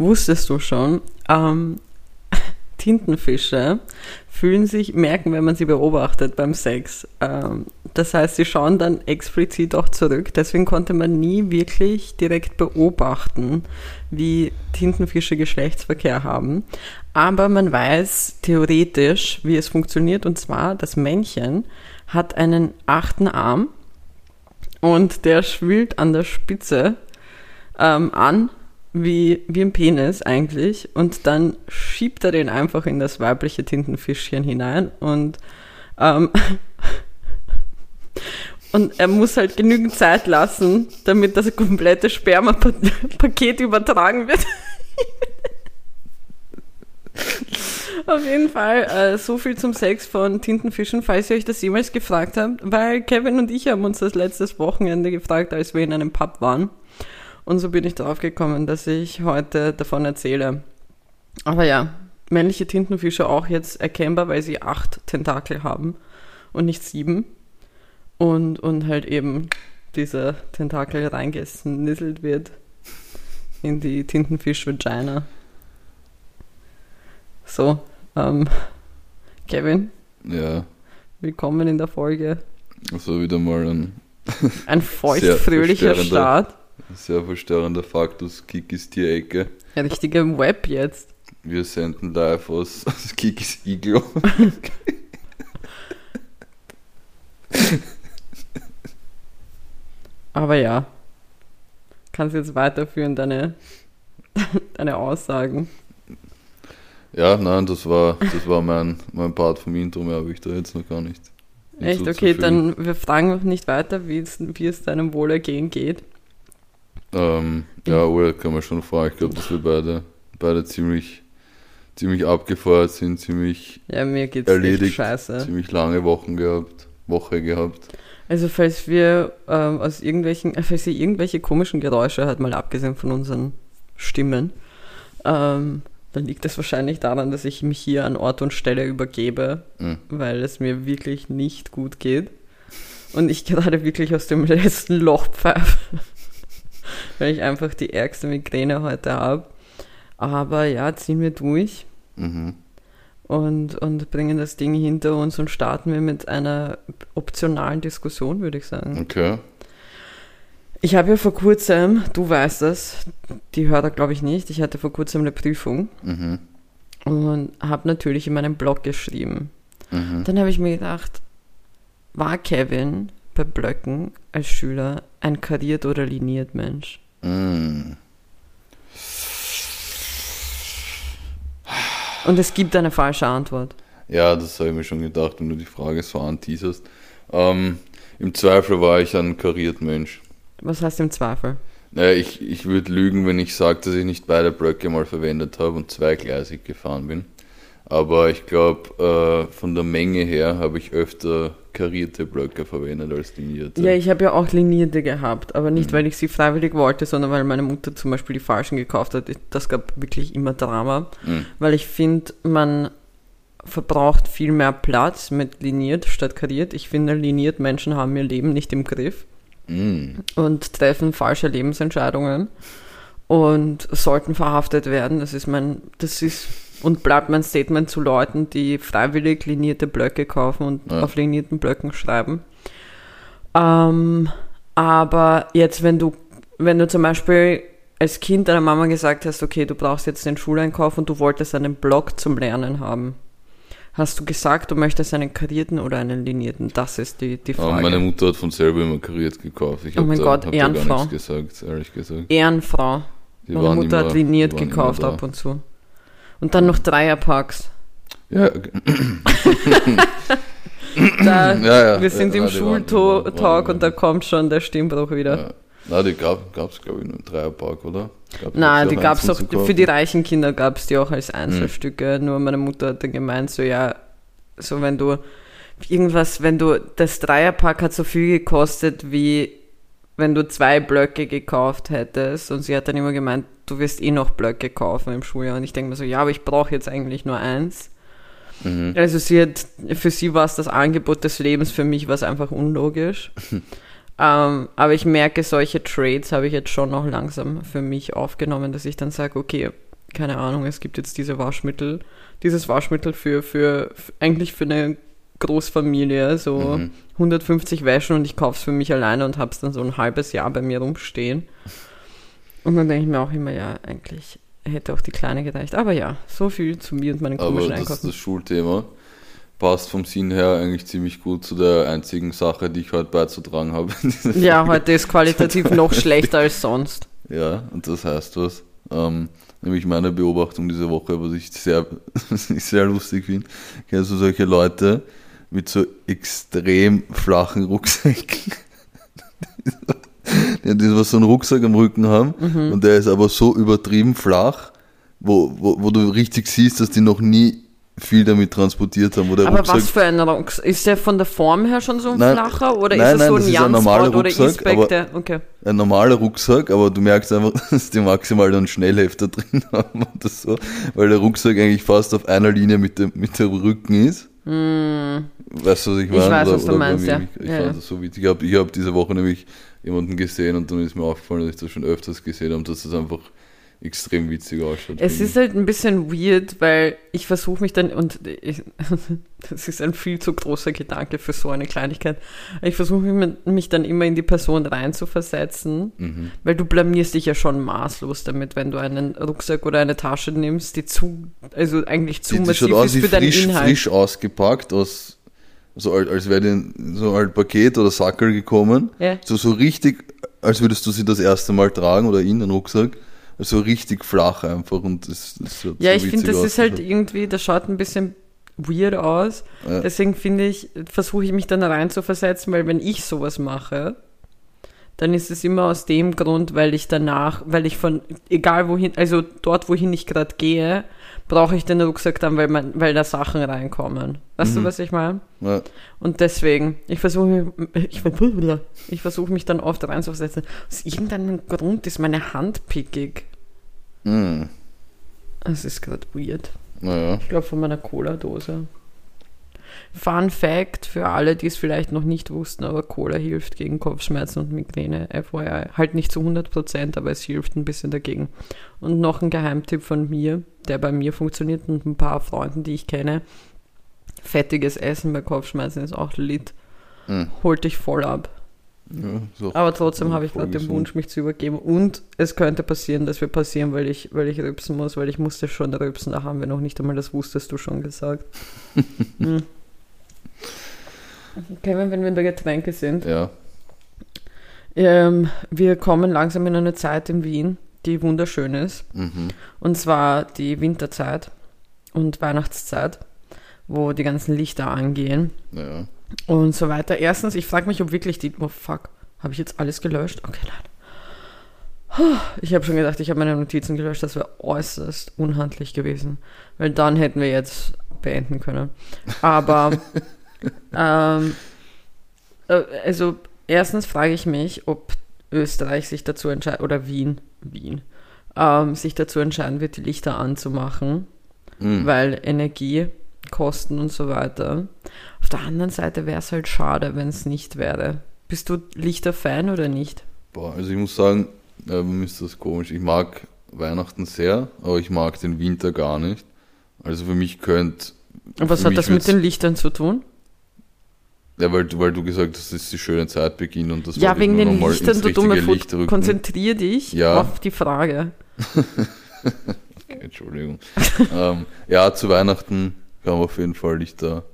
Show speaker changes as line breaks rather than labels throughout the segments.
wusstest du schon, ähm, Tintenfische fühlen sich, merken, wenn man sie beobachtet beim Sex. Ähm, das heißt, sie schauen dann explizit auch zurück. Deswegen konnte man nie wirklich direkt beobachten, wie Tintenfische Geschlechtsverkehr haben. Aber man weiß theoretisch, wie es funktioniert. Und zwar, das Männchen hat einen achten Arm und der schwillt an der Spitze ähm, an, wie, wie ein Penis eigentlich. Und dann schiebt er den einfach in das weibliche Tintenfischchen hinein und ähm, und er muss halt genügend Zeit lassen, damit das komplette Spermapaket übertragen wird. Auf jeden Fall, äh, so viel zum Sex von Tintenfischen, falls ihr euch das jemals gefragt habt, weil Kevin und ich haben uns das letztes Wochenende gefragt, als wir in einem Pub waren. Und so bin ich darauf gekommen, dass ich heute davon erzähle. Aber ja, männliche Tintenfische auch jetzt erkennbar, weil sie acht Tentakel haben und nicht sieben. Und, und halt eben dieser Tentakel reingesnisselt wird in die Tintenfisch-Vagina. So, ähm, Kevin.
Ja.
Willkommen in der Folge.
Also wieder mal ein,
ein feuchtfröhlicher Start.
Sehr verstörender Fakt aus Kikis Tierecke.
Ein richtiger Web jetzt.
Wir senden live aus, aus Kikis Iglo.
Aber ja, kannst jetzt weiterführen, deine, deine Aussagen.
Ja, nein, das war, das war mein, mein Part vom Intro, mehr habe ich da jetzt noch gar nicht.
Echt? Okay, dann wir fragen noch nicht weiter, wie es, wie es deinem Wohlergehen geht.
Ähm, ja, oder kann man schon fragen. Ich glaube, dass wir beide, beide ziemlich, ziemlich abgefeuert sind, ziemlich
ja, mir geht's
erledigt,
scheiße.
ziemlich lange Wochen gehabt, Woche gehabt.
Also falls wir ähm, aus irgendwelchen, äh, falls ihr irgendwelche komischen Geräusche hört, mal abgesehen von unseren Stimmen, ähm, dann liegt es wahrscheinlich daran, dass ich mich hier an Ort und Stelle übergebe, mhm. weil es mir wirklich nicht gut geht. Und ich gerade wirklich aus dem letzten Loch pfeife weil ich einfach die ärgste Migräne heute habe. Aber ja, ziehen wir durch mhm. und, und bringen das Ding hinter uns und starten wir mit einer optionalen Diskussion, würde ich sagen.
Okay.
Ich habe ja vor kurzem, du weißt das, die Hörer glaube ich nicht, ich hatte vor kurzem eine Prüfung mhm. und habe natürlich in meinem Blog geschrieben. Mhm. Dann habe ich mir gedacht, war Kevin bei Blöcken als Schüler ein kariert oder liniert Mensch? Mm. Und es gibt eine falsche Antwort.
Ja, das habe ich mir schon gedacht, wenn du die Frage so anteaserst. Ähm, Im Zweifel war ich ein kariert Mensch.
Was heißt im Zweifel?
Naja, ich, ich würde lügen, wenn ich sage, dass ich nicht beide Blöcke mal verwendet habe und zweigleisig gefahren bin. Aber ich glaube, äh, von der Menge her habe ich öfter karierte Blöcke verwendet als linierte.
Ja, ich habe ja auch linierte gehabt, aber nicht, mhm. weil ich sie freiwillig wollte, sondern weil meine Mutter zum Beispiel die falschen gekauft hat. Das gab wirklich immer Drama, mhm. weil ich finde, man verbraucht viel mehr Platz mit liniert statt kariert. Ich finde, liniert Menschen haben ihr Leben nicht im Griff mhm. und treffen falsche Lebensentscheidungen und sollten verhaftet werden. Das ist mein, das ist und bleibt mein Statement zu Leuten, die freiwillig linierte Blöcke kaufen und ja. auf linierten Blöcken schreiben. Ähm, aber jetzt, wenn du, wenn du zum Beispiel als Kind deiner Mama gesagt hast, okay, du brauchst jetzt den Schuleinkauf und du wolltest einen Block zum Lernen haben, hast du gesagt, du möchtest einen karierten oder einen linierten? Das ist die, die Frage.
Aber meine Mutter hat von selber immer kariert gekauft. Ich
oh mein
da,
Gott, Ehrenfrau.
gesagt, ehrlich gesagt.
Ehrenfrau. Die meine Mutter immer, hat liniert gekauft ab und zu. Und dann noch Dreierpacks.
Ja.
da, ja, ja, wir sind ja, im Schultalk und da kommt schon der Stimmbruch wieder. Ja.
Na, die gab es, glaube ich, nur im Dreierpark, oder?
Nein, die gab es auch, für die reichen Kinder gab es die auch als Einzelstücke. Mhm. Nur meine Mutter hat dann gemeint, so ja, so wenn du irgendwas, wenn du, das Dreierpack hat so viel gekostet wie wenn du zwei Blöcke gekauft hättest und sie hat dann immer gemeint, du wirst eh noch Blöcke kaufen im Schuljahr und ich denke mir so, ja, aber ich brauche jetzt eigentlich nur eins. Mhm. Also sie hat, für sie war es das Angebot des Lebens, für mich war es einfach unlogisch. ähm, aber ich merke, solche Trades habe ich jetzt schon noch langsam für mich aufgenommen, dass ich dann sage, okay, keine Ahnung, es gibt jetzt diese Waschmittel, dieses Waschmittel für, für, für eigentlich für eine Großfamilie, so
Mhm.
150 Wäschen und ich kaufe es für mich alleine und habe es dann so ein halbes Jahr bei mir rumstehen. Und dann denke ich mir auch immer, ja, eigentlich hätte auch die Kleine gereicht. Aber ja, so viel zu mir und meinen
Aber
komischen
das,
Einkaufen.
das Schulthema passt vom Sinn her eigentlich ziemlich gut zu der einzigen Sache, die ich heute beizutragen habe.
Ja, heute ist qualitativ noch schlechter als sonst.
Ja, und das heißt was. Ähm, nämlich meine Beobachtung diese Woche, was ich sehr, was ich sehr lustig finde. Kennst du solche Leute mit so extrem flachen Rucksäcken? die, die was so einen Rucksack am Rücken haben
Mhm.
und der ist aber so übertrieben flach, wo, wo, wo du richtig siehst, dass die noch nie viel damit transportiert haben. Wo der
Aber
Rucksack
was für ein Rucksack? Ist der von der Form her schon so ein
Nein,
flacher oder
nein,
ist es so ein Jansport oder E-Spec? der- Okay.
ein normaler Rucksack, aber du merkst einfach, dass die maximal einen Schnellhefter drin haben oder so, weil der Rucksack eigentlich fast auf einer Linie mit dem, mit dem Rücken ist. Weißt du, was ich meine?
Hm. weiß,
oder,
was du meinst,
mir?
ja.
Ich, ich
Ja,
fand
ja.
das so witzig. Ich habe ich hab diese Woche nämlich jemanden gesehen und dann ist mir aufgefallen, dass ich das schon öfters gesehen habe, dass das einfach extrem witzig ausschaut.
Es ist halt ein bisschen weird, weil ich versuche mich dann, und ich, das ist ein viel zu großer Gedanke für so eine Kleinigkeit, ich versuche mich, dann immer in die Person reinzuversetzen,
Mhm.
weil du blamierst dich ja schon maßlos damit, wenn du einen Rucksack oder eine Tasche nimmst, die zu, also eigentlich zu
Die, die
massiv ist für deinen
frisch,
Inhalt.
frisch ausgepackt, aus, so als, als wäre in so ein Paket oder Sackel gekommen.
Ja.
So, so richtig, als würdest du sie das erste Mal tragen oder in den Rucksack. So richtig flach einfach und das, das schaut
Ja,
so
ich finde, das
aus.
ist halt irgendwie, das schaut ein bisschen weird aus.
Ja.
Deswegen finde ich, versuche ich mich dann rein zu versetzen, weil wenn ich sowas mache, dann ist es immer aus dem Grund, weil ich danach, weil ich von, egal wohin, also dort, wohin ich gerade gehe, brauche ich den Rucksack dann, weil, man, weil da Sachen reinkommen. Weißt du, was ich meine?
Ja,
Und deswegen, ich versuche ich, ich versuche mich dann oft reinzuversetzen. Aus irgendeinem Grund ist meine Hand pickig.
Mm,
Das ist gerade weird.
naja.
Ich glaube von meiner Cola-Dose. Fun Fact für alle, die es vielleicht noch nicht wussten, aber Cola hilft gegen Kopfschmerzen und Migräne, FYI. Halt nicht zu 100%, aber es hilft ein bisschen dagegen. Und noch ein Geheimtipp von mir, der bei mir funktioniert und ein paar Freunden, die ich kenne. Fettiges Essen bei Kopfschmerzen ist auch lit.
Mm,
Holt dich voll ab.
Ja, so.
Aber trotzdem habe ich gerade den. Wunsch, mich zu übergeben. Und es könnte passieren, dass wir passieren, weil ich, weil ich rübsen muss, weil ich musste schon rübsen. Da haben wir noch nicht einmal, das wusstest du schon gesagt. hm. Kevin, wenn wir bei Getränke sind,
Ja,
ähm, wir kommen langsam in eine Zeit in Wien, die wunderschön ist.
mhm.
Und zwar die Winterzeit und Weihnachtszeit, wo die ganzen Lichter angehen
ja.
Und so weiter. Erstens, ich frage mich, ob wirklich die. Oh fuck, habe ich jetzt alles gelöscht? Okay, nein. Ich habe schon gedacht, ich habe meine Notizen gelöscht. Das wäre äußerst unhandlich gewesen, weil dann hätten wir jetzt beenden können. Aber ähm, äh, also erstens frage ich mich, ob Österreich sich dazu entscheidet oder Wien, Wien, ähm, sich dazu entscheiden wird, die Lichter anzumachen
Mm.
weil Energie, Kosten und so weiter. Auf der anderen Seite wäre es halt schade, wenn es nicht wäre. Bist du Lichter-Fan oder nicht?
Boah, also ich muss sagen, äh, mir ist das komisch. Ich mag Weihnachten sehr, aber ich mag den Winter gar nicht. Also für mich könnte.
Und was hat das mit den Lichtern zu tun?
Ja, weil, du- weil du gesagt hast, das ist die schöne Zeitbeginn und das
ja, wegen den Lichtern, du dumme.
Licht rücken.
Konzentrier dich
Ja.
auf die Frage.
Okay, Entschuldigung. ähm, ja, zu Weihnachten kann man auf jeden Fall Lichter,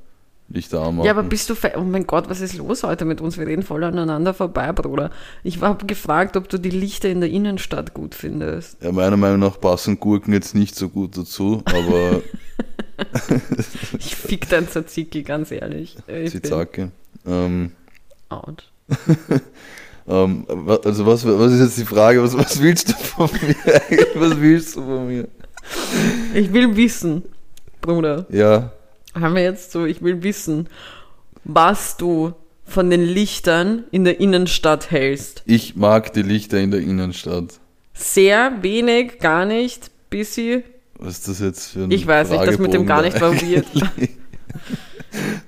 Lichter anmachen.
Ja, aber bist du? Oh mein Gott, was ist los heute mit uns? Wir reden voll aneinander vorbei, Bruder. Ich habe gefragt, ob du die Lichter in der Innenstadt gut findest.
Ja, meiner Meinung nach passen Gurken jetzt nicht so gut dazu, aber
Ich fick dein Tzatziki, ganz ehrlich.
Zizake. Ähm,
out.
ähm, also was, was ist jetzt die Frage? Was, was willst du von mir? eigentlich? was willst du von mir?
Ich will wissen, Bruder.
Ja,
haben wir jetzt so, ich will wissen, was du von den Lichtern in der Innenstadt hältst.
ich mag die Lichter in der Innenstadt.
Sehr wenig, gar nicht, busy.
Was ist das jetzt für ein
Ich weiß nicht, das mit dem gar nicht war weird.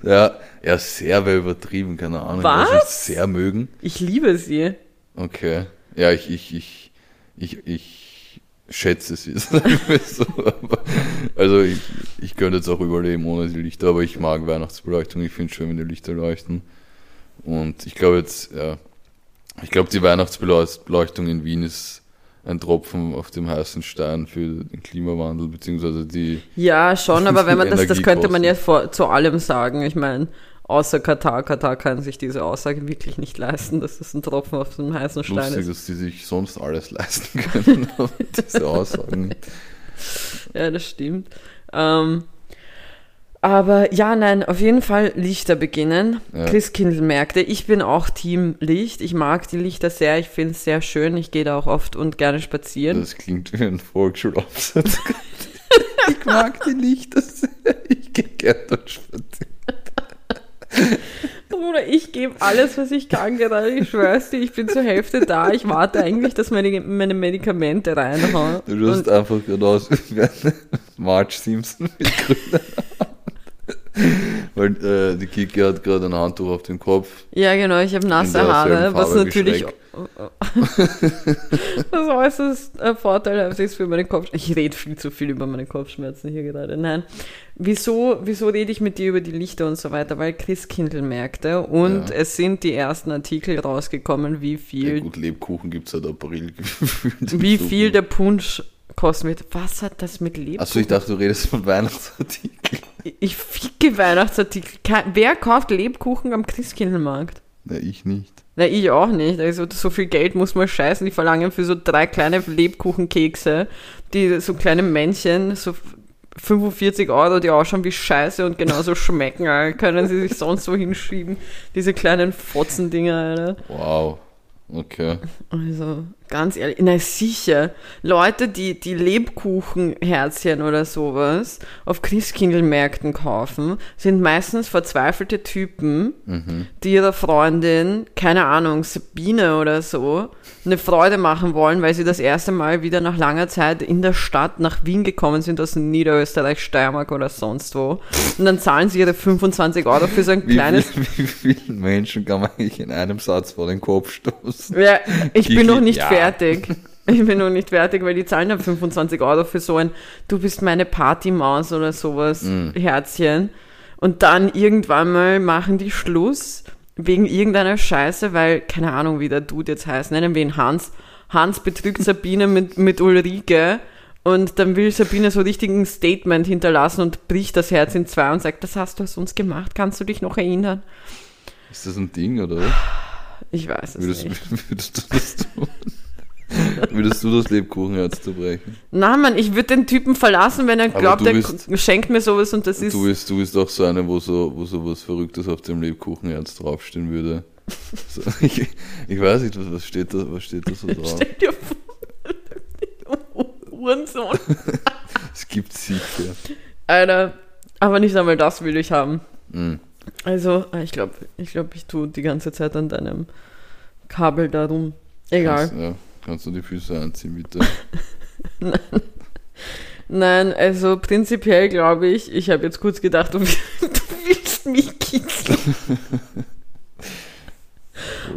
ja, ja, sehr wäre übertrieben, keine Ahnung.
Was?
Ich weiß nicht, sehr mögen.
Ich liebe sie.
Okay. Ja, ich, ich, ich, ich, ich schätze sagen wir so. Also ich, ich könnte jetzt auch überleben ohne die Lichter, aber ich mag Weihnachtsbeleuchtung. Ich finde es schön, wenn die Lichter leuchten. Und ich glaube jetzt, ja, ich glaube die Weihnachtsbeleuchtung in Wien ist ein Tropfen auf dem heißen Stein für den Klimawandel, beziehungsweise die
Ja, schon, aber wenn man das, das könnte man ja vor, zu allem sagen. Ich meine, außer Katar, Katar kann sich diese Aussage wirklich nicht leisten, dass das ein Tropfen auf dem heißen Stein
lustig,
ist.
dass die sich sonst alles leisten können, diese Aussagen.
Ja, das stimmt. Ähm, aber ja, nein, auf jeden Fall Lichter beginnen.
Ja.
Christkindlmärkte. Ich bin auch Team Licht. Ich mag die Lichter sehr. Ich finde es sehr schön. Ich gehe da auch oft und gerne spazieren.
Das klingt wie ein Volksschulaufsatz. ich mag die Lichter sehr. Ich gehe gerne dort spazieren.
Bruder, ich gebe alles, was ich kann gerade. Ich schwör's dir, ich bin zur Hälfte da. Ich warte eigentlich, dass meine, meine Medikamente reinhauen.
Du
Und,
einfach gerade aus Marge Simpson mit grünen Haaren. Weil äh, die Kiki hat gerade ein Handtuch auf dem Kopf.
ja, genau, ich habe nasse Haare, was natürlich was äußerst äh, vorteilhaft ist für meine Kopfschmerzen. Ich rede viel zu viel über meine Kopfschmerzen hier gerade. Nein. Wieso, wieso rede ich mit dir über die Lichter und so weiter? Weil Christkindlmärkte und
Ja.
es sind die ersten Artikel rausgekommen, wie
Ja,
viel,
gut, Lebkuchen gibt es seit April gefühlt.
wie viel der Punsch kostet. Was hat das mit Lebkuchen?
Achso, ich dachte, du redest von Weihnachtsartikeln.
Ich ficke Weihnachtsartikel. Ke- Wer kauft Lebkuchen am Christkindlmarkt?
Na, ich nicht.
Na, ich auch nicht. Also so viel Geld muss man scheißen. Die verlangen für so drei kleine Lebkuchenkekse, die so kleine Männchen, so 45 Euro, die ausschauen wie Scheiße und genauso schmecken, Alter. Können sie sich sonst wo hinschieben. Diese kleinen Fotzendinger, Alter.
Wow. Okay.
Also, ganz ehrlich, na sicher. Leute, die, die Lebkuchenherzchen oder sowas auf Christkindlmärkten kaufen, sind meistens verzweifelte Typen, die ihrer Freundin, keine Ahnung, Sabine oder so, eine Freude machen wollen, weil sie das erste Mal wieder nach langer Zeit in der Stadt nach Wien gekommen sind, aus Niederösterreich, Steiermark oder sonst wo. Und dann zahlen sie ihre 25 Euro für so ein
Wie,
kleines
viel, wie vielen Menschen kann man eigentlich in einem Satz vor den Kopf stoßen?
Ja, ich bin
Kiki,
noch nicht
ja.
fertig. Ich bin noch nicht fertig, weil die zahlen dann 25 Euro für so ein Du bist meine Partymaus oder sowas
Mm.
Herzchen. Und dann irgendwann mal machen die Schluss wegen irgendeiner Scheiße, weil, keine Ahnung, wie der Dude jetzt heißt, nennen wir ihn Hans. Hans betrügt Sabine mit, mit Ulrike und dann will Sabine so richtig ein Statement hinterlassen und bricht das Herz in zwei und sagt, das hast du aus uns gemacht, kannst du dich noch erinnern?
Ist das ein Ding, oder?
Ich weiß es
Würdest,
nicht.
würdest du das tun? Würdest du das Lebkuchenherz zerbrechen?
Na, Mann, ich würde den Typen verlassen, wenn er glaubt, er
bist-
schenkt mir sowas und das ist.
Du bist, du bist auch so eine, wo so, wo so was Verrücktes auf dem Lebkuchenherz draufstehen würde. So, ich, ich weiß nicht, was, was steht da, was steht da so drauf?
Stell dir vor, Hurensohn.
Es gibt sicher.
Alter, aber nicht einmal das will ich haben.
Mhm.
Also, ich glaube, ich, glaub, ich tue die ganze Zeit an deinem Kabel da rum. Egal.
Kannst, ja, kannst du die Füße anziehen, bitte?
Nein, also prinzipiell glaube ich, ich habe jetzt kurz gedacht, du, willst mich kitzeln.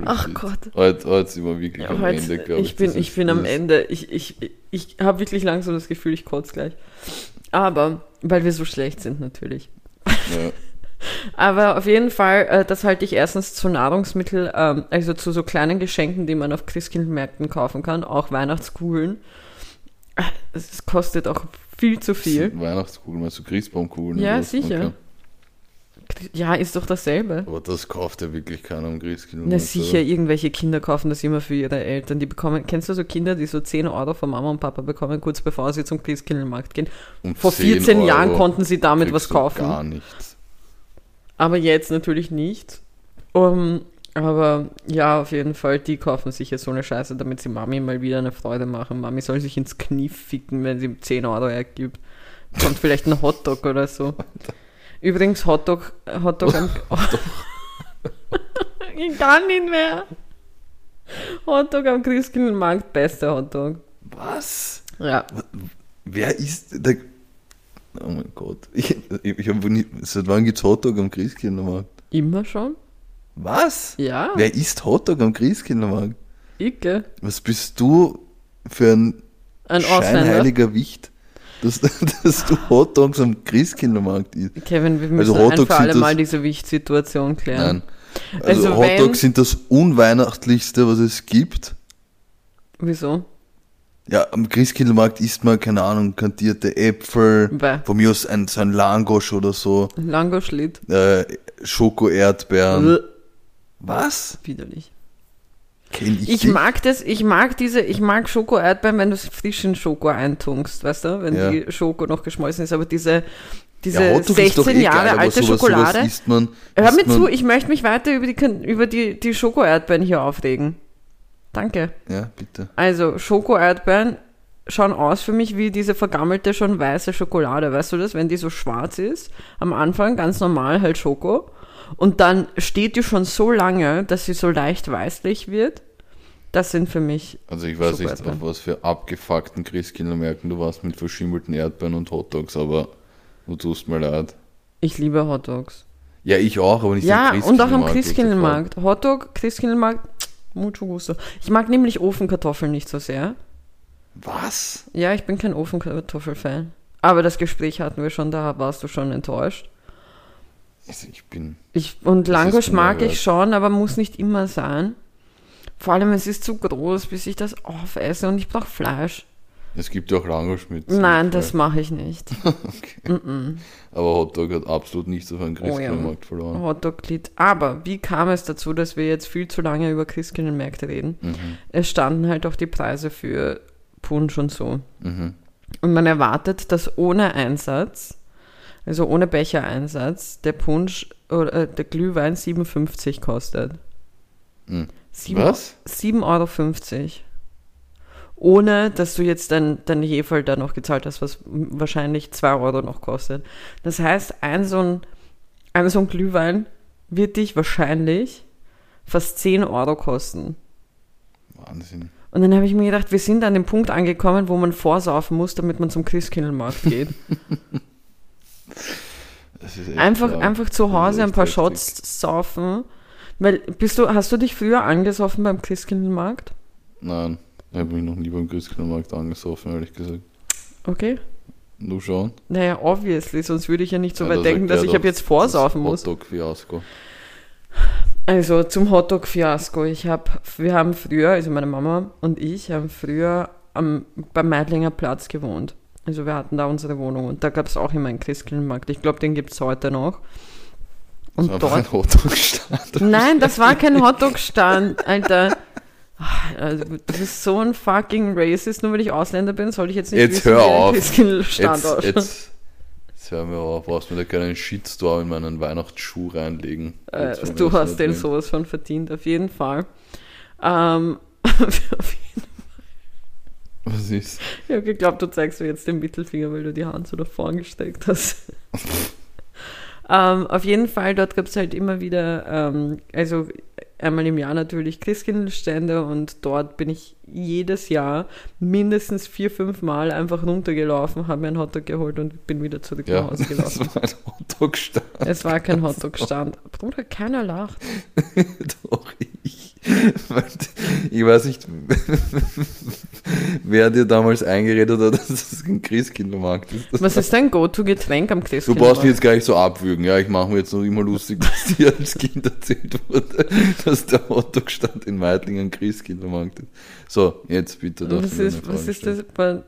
Ach. Gott.
Heute, heute sind wir wirklich
Ja,
am
heute,
Ende, glaube ich.
ich bin, ich bin am Ende. Ich, ich, ich habe wirklich langsam das Gefühl, ich kotze gleich. Aber, weil wir so schlecht sind natürlich.
Ja,
Aber auf jeden Fall, äh, das halte ich erstens zu Nahrungsmittel, ähm, also zu so kleinen Geschenken, die man auf Christkindmärkten kaufen kann, auch Weihnachtskugeln. Äh, Es kostet auch viel zu viel.
Weihnachtskugeln, meinst du Christbaumkugeln?
Ja,
oder
sicher. Ja, ist doch dasselbe.
Aber das kauft ja wirklich keiner am Christkind.
Na sicher, irgendwelche Kinder kaufen das immer für ihre Eltern. Die bekommen, kennst du so Kinder, die so 10 Euro von Mama und Papa bekommen, kurz bevor sie zum Christkindlmarkt gehen?
Um
Vor
10
14 Jahren
Euro
konnten sie damit was kaufen.
Gar nichts.
Aber jetzt natürlich nicht. Um, aber ja, auf jeden Fall, die kaufen sich jetzt so eine Scheiße, damit sie Mami mal wieder eine Freude machen. Mami soll sich ins Knie ficken, wenn sie 10 Euro ergibt. Kommt vielleicht ein Hotdog oder so. Übrigens, Hotdog, Hotdog am. ich kann nicht mehr. Hotdog am Christkindlmarkt, bester Hotdog.
Was?
Ja,
Wer ist der. Oh mein Gott. Ich, ich, ich habe nie. Seit wann gibt's Hotdog am Christkindlmarkt?
immer schon?
Was?
Ja,
Wer isst Hotdog am Christkindlmarkt?
Icke.
Was bist du für ein
Ein Ausländer.
scheinheiliger Wicht, dass, dass du Hotdogs am Christkindlmarkt isst.
Kevin, wir müssen
Also
ein für alle
sind
Mal
das-
diese Wichtsituation klären.
Nein. Also,
Also
Hotdogs sind das unweihnachtlichste, was es gibt.
Wieso?
Ja, am Christkindlmarkt isst man, keine Ahnung, kantierte Äpfel,
Bäh.
von mir aus ein, so ein Langosch oder so,
Langoschlitt.
äh, Schoko-Erdbeeren. Was?
Widerlich.
Kenn ich,
Ich mag das, ich mag diese, ich mag Schoko-Erdbeeren, wenn du es frisch in Schoko eintunkst, weißt du, wenn
Ja.
die Schoko noch geschmolzen ist, aber diese, diese
ja, Hotdog ist doch
16
eh
Jahre
geil,
alte
sowas,
Schokolade.
Sowas isst man,
Hör
isst
mir
man,
zu, ich möchte mich weiter über die, über die, die Schoko-Erdbeeren hier aufregen. Danke.
Ja, bitte.
Also, Schoko-Erdbeeren schauen aus für mich wie diese vergammelte, schon weiße Schokolade. Weißt du das? Wenn die so schwarz ist, am Anfang ganz normal halt Schoko. Und dann steht die schon so lange, dass sie so leicht weißlich wird. Das sind für mich.
Also ich weiß nicht, auf was für abgefuckten Christkindlmärkten du warst mit verschimmelten Erdbeeren und Hotdogs, aber du tust mir leid.
Ich liebe Hotdogs.
Ja, ich auch, aber nicht
Ja, und auch am. Christkindlmarkt. Hotdog, Christkindlmarkt, mucho gusto. Ich mag nämlich Ofenkartoffeln nicht so sehr.
Was?
Ja, ich bin kein Ofenkartoffel-Fan. Aber das Gespräch hatten wir schon, da warst du schon enttäuscht.
Also ich bin.
Ich, und Langosch mag ich schon, aber muss nicht immer sein. Vor allem, es ist zu groß, bis ich das aufesse und ich brauche Fleisch.
Es gibt ja auch Langosch mit.
Nein, das mache ich nicht.
Okay. Aber Hotdog hat absolut nichts auf einen
Oh ja.
Christkindlmarkt verloren.
Hotdog-Lied. Aber wie kam es dazu, dass wir jetzt viel zu lange über Christkindlmärkte reden?
Mhm.
Es standen halt auch die Preise für Punsch und so.
Mhm.
Und man erwartet, dass ohne Einsatz, also ohne Bechereinsatz, der Punsch oder äh, der Glühwein 57 kostet.
Mhm.
Sieben-
Was?
7,50 Euro. Ohne, dass du jetzt dein, dein Hefe da noch gezahlt hast, was wahrscheinlich 2 Euro noch kostet. Das heißt, ein so ein, ein so ein Glühwein wird dich wahrscheinlich fast 10 Euro kosten.
Wahnsinn.
Und dann habe ich mir gedacht, wir sind an dem Punkt angekommen, wo man vorsaufen muss, damit man zum Christkindlmarkt geht. Einfach,
krank.
einfach zu Hause ein paar
heftig.
Shots saufen. Weil, bist du, hast du dich früher angesoffen beim Christkindlmarkt?
Nein, ich habe mich noch nie beim Christkindlmarkt angesoffen, ehrlich gesagt.
Okay.
Du schon?
Naja, obviously, sonst würde ich ja nicht so
Ja,
weit
das
denken, dass ich ab jetzt vorsaufen
das
muss.
Hotdog-Fiasko.
Also zum Hotdog-Fiasko. Ich hab, wir haben früher, also meine Mama und ich haben früher am, beim Meidlinger Platz gewohnt. Also wir hatten da unsere Wohnung und da gab es auch immer einen Christkindlmarkt. Ich glaube, den gibt es heute noch.
Das
Und
war einfach
dort.
ein Hotdog-Stand.
Nein, das war kein Hotdog-Stand, Alter. Also, du bist so ein fucking Racist, nur weil ich Ausländer bin, soll ich jetzt nicht
Jetzt
wissen,
hör auf. Jetzt, jetzt, jetzt hör mir auf, brauchst mir da keinen Shitstorm in meinen Weihnachtsschuh reinlegen.
Äh, du
das
hast den
nehmen.
sowas schon verdient, auf jeden Fall. Ähm,
Was ist?
ich habe geglaubt, du zeigst mir jetzt den Mittelfinger, weil du die Hand so nach vorn gestreckt hast. ähm, auf jeden Fall, dort gab es halt immer wieder, ähm, also einmal im Jahr natürlich Christkindlstände und dort bin ich jedes Jahr mindestens vier, fünf Mal einfach runtergelaufen, habe mir einen Hotdog geholt und bin wieder zurück
Ja,
nach Hause gelaufen.
war ein Hotdog-Stand.
Es war kein Hotdog-Stand. Bruder, keiner lacht.
Doch, ich. Ich weiß nicht, wer dir damals eingeredet hat, dass es ein Christkindlmarkt ist.
Was ist dein Go-To-Getränk am
Du
Christkindlmarkt?
brauchst mich jetzt gar nicht so abwürgen, ja. Ich mache mir jetzt noch immer lustig, dass dir als Kind erzählt wurde, dass der Hotdog-Stand in Meidling ein Christkindlmarkt ist. So, jetzt bitte.
Was
du
ist, was ist das? Was,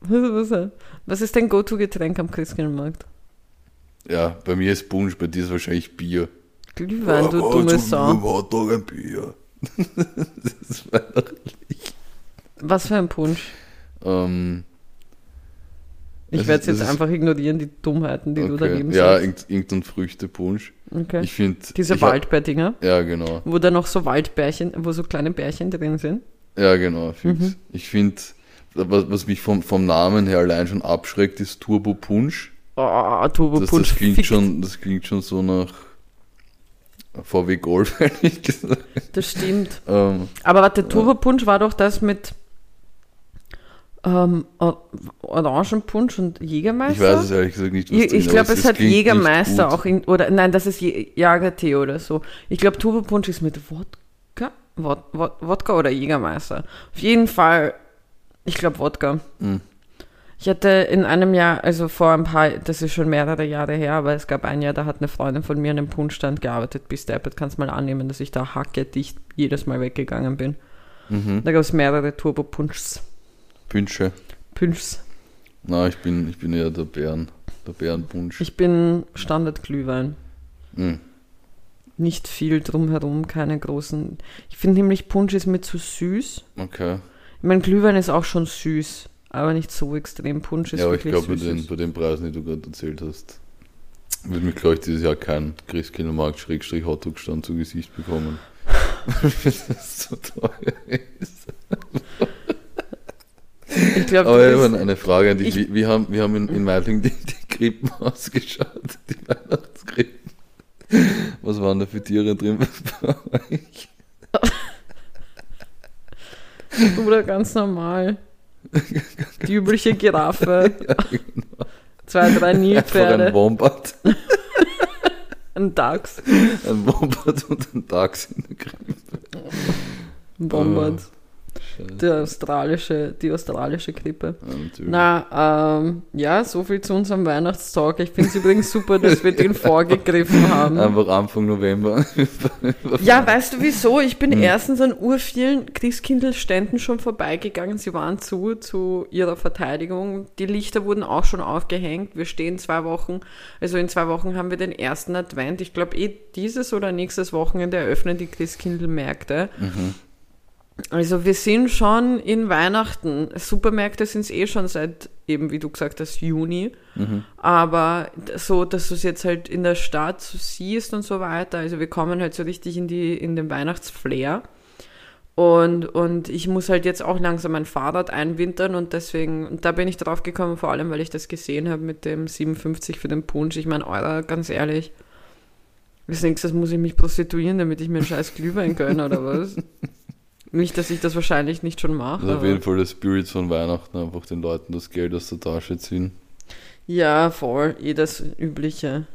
was, was ist dein Go-To-Getränk am Christkindlmarkt?
Ja, bei mir ist Punsch, bei dir ist wahrscheinlich Bier.
Glühwein, du
Ja,
dumme
also,
Sau.
Hotdog ein Bier. das ist weihnachtlich.
Was für ein Punsch?
Ähm,
Ich
Das
werde es jetzt
das
einfach ignorieren, die Dummheiten, die du
okay.
daneben
Ja,
sagst.
irgend- irgendein Früchtepunsch.
Okay.
Ich finde.
Diese Waldbeerdinger,
Ja, genau.
wo da noch so Waldbärchen, wo so kleine Bärchen drin sind.
Ja, genau. fix.
Mhm.
Ich finde, was, was mich vom, vom Namen her allein schon abschreckt, ist Turbo Punsch.
Oh, Turbo
Das,
Punsch.
das, klingt
fickt.
schon, das klingt schon so nach VW Golf, ehrlich gesagt.
Das stimmt.
Ähm,
Aber warte, Turbo Punsch war doch das mit ähm, Or- Orangenpunsch und Jägermeister?
ich weiß es ehrlich gesagt nicht, was
Ich, ich glaube, es hat Jägermeister auch in, oder nein, das ist Jagertee oder so. Ich glaube, Turbopunsch ist mit Wodka, Wod, Wod, Wodka oder Jägermeister. Auf jeden Fall Ich glaube Wodka. Mm. Ich hatte in einem Jahr, also vor ein paar, das ist schon mehrere Jahre her, aber es gab ein Jahr, da hat eine Freundin von mir an einem Punschstand gearbeitet. Bis Deppet kannst mal annehmen, dass ich da hacke dicht jedes Mal weggegangen bin. Mhm. Da gab es mehrere Turbo-Punschs.
Pünsche.
Pünschs.
Na, ich bin, ich bin eher der Bären, der Bärenpunsch.
Ich bin Standard-Glühwein. Mhm. Nicht viel drumherum, keine großen. Ich finde nämlich Punsch ist mir zu süß.
Okay.
Ich meine, Glühwein ist auch schon süß, aber nicht so extrem. Punsch ist
ja, aber ich glaube, bei den, bei den Preisen, die du gerade erzählt hast, wird mich, glaube ich, dieses Jahr kein Christkindlmarkt-Hotdog-Stand zu Gesicht bekommen. Weil das so teuer ist. Ich glaub, Aber ich eine Frage an dich. Wie, wie, haben, wie haben in, in Meidling die, die Krippen ausgeschaut? Die Weihnachtskrippen? Was waren da für Tiere drin bei euch?
Oder ganz normal. Die übliche Giraffe. Ja, genau. Zwei, drei Nilpferde.
ein Wombat.
ein Dachs.
Ein Wombat und ein Dachs in der Krippe.
Ein Wombat. Oh. Die australische, die australische Krippe. Na, ähm, ja, so viel zu unserem Weihnachtstalk. Ich finde es übrigens super, dass wir den vorgegriffen haben.
Einfach Anfang November.
ja, weißt du wieso? Ich bin hm. erstens an urvielen Christkindlständen schon vorbeigegangen. Sie waren zu, zu ihrer Verteidigung. Die Lichter wurden auch schon aufgehängt. Wir stehen zwei Wochen, also in zwei Wochen haben wir den ersten Advent. Ich glaube, eh dieses oder nächstes Wochenende eröffnen die Christkindlmärkte. Mhm. Also wir sind schon in Weihnachten. Supermärkte sind es eh schon seit eben, wie du gesagt hast, Juni. Mhm. Aber so, dass du es jetzt halt in der Stadt so siehst und so weiter. Also wir kommen halt so richtig in, die, in den Weihnachtsflair. Und, und ich muss halt jetzt auch langsam mein Fahrrad einwintern und deswegen, und da bin ich drauf gekommen, vor allem, weil ich das gesehen habe mit dem 57 für den Punsch. Ich meine, eurer, ganz ehrlich, bis nächstes muss ich mich prostituieren, damit ich mir einen scheiß Glühwein gönne oder was? Nicht, dass ich das wahrscheinlich nicht schon mache.
Also auf jeden Fall der Spirit von Weihnachten, einfach den Leuten das Geld aus der Tasche ziehen.
Ja, voll, eh das Übliche.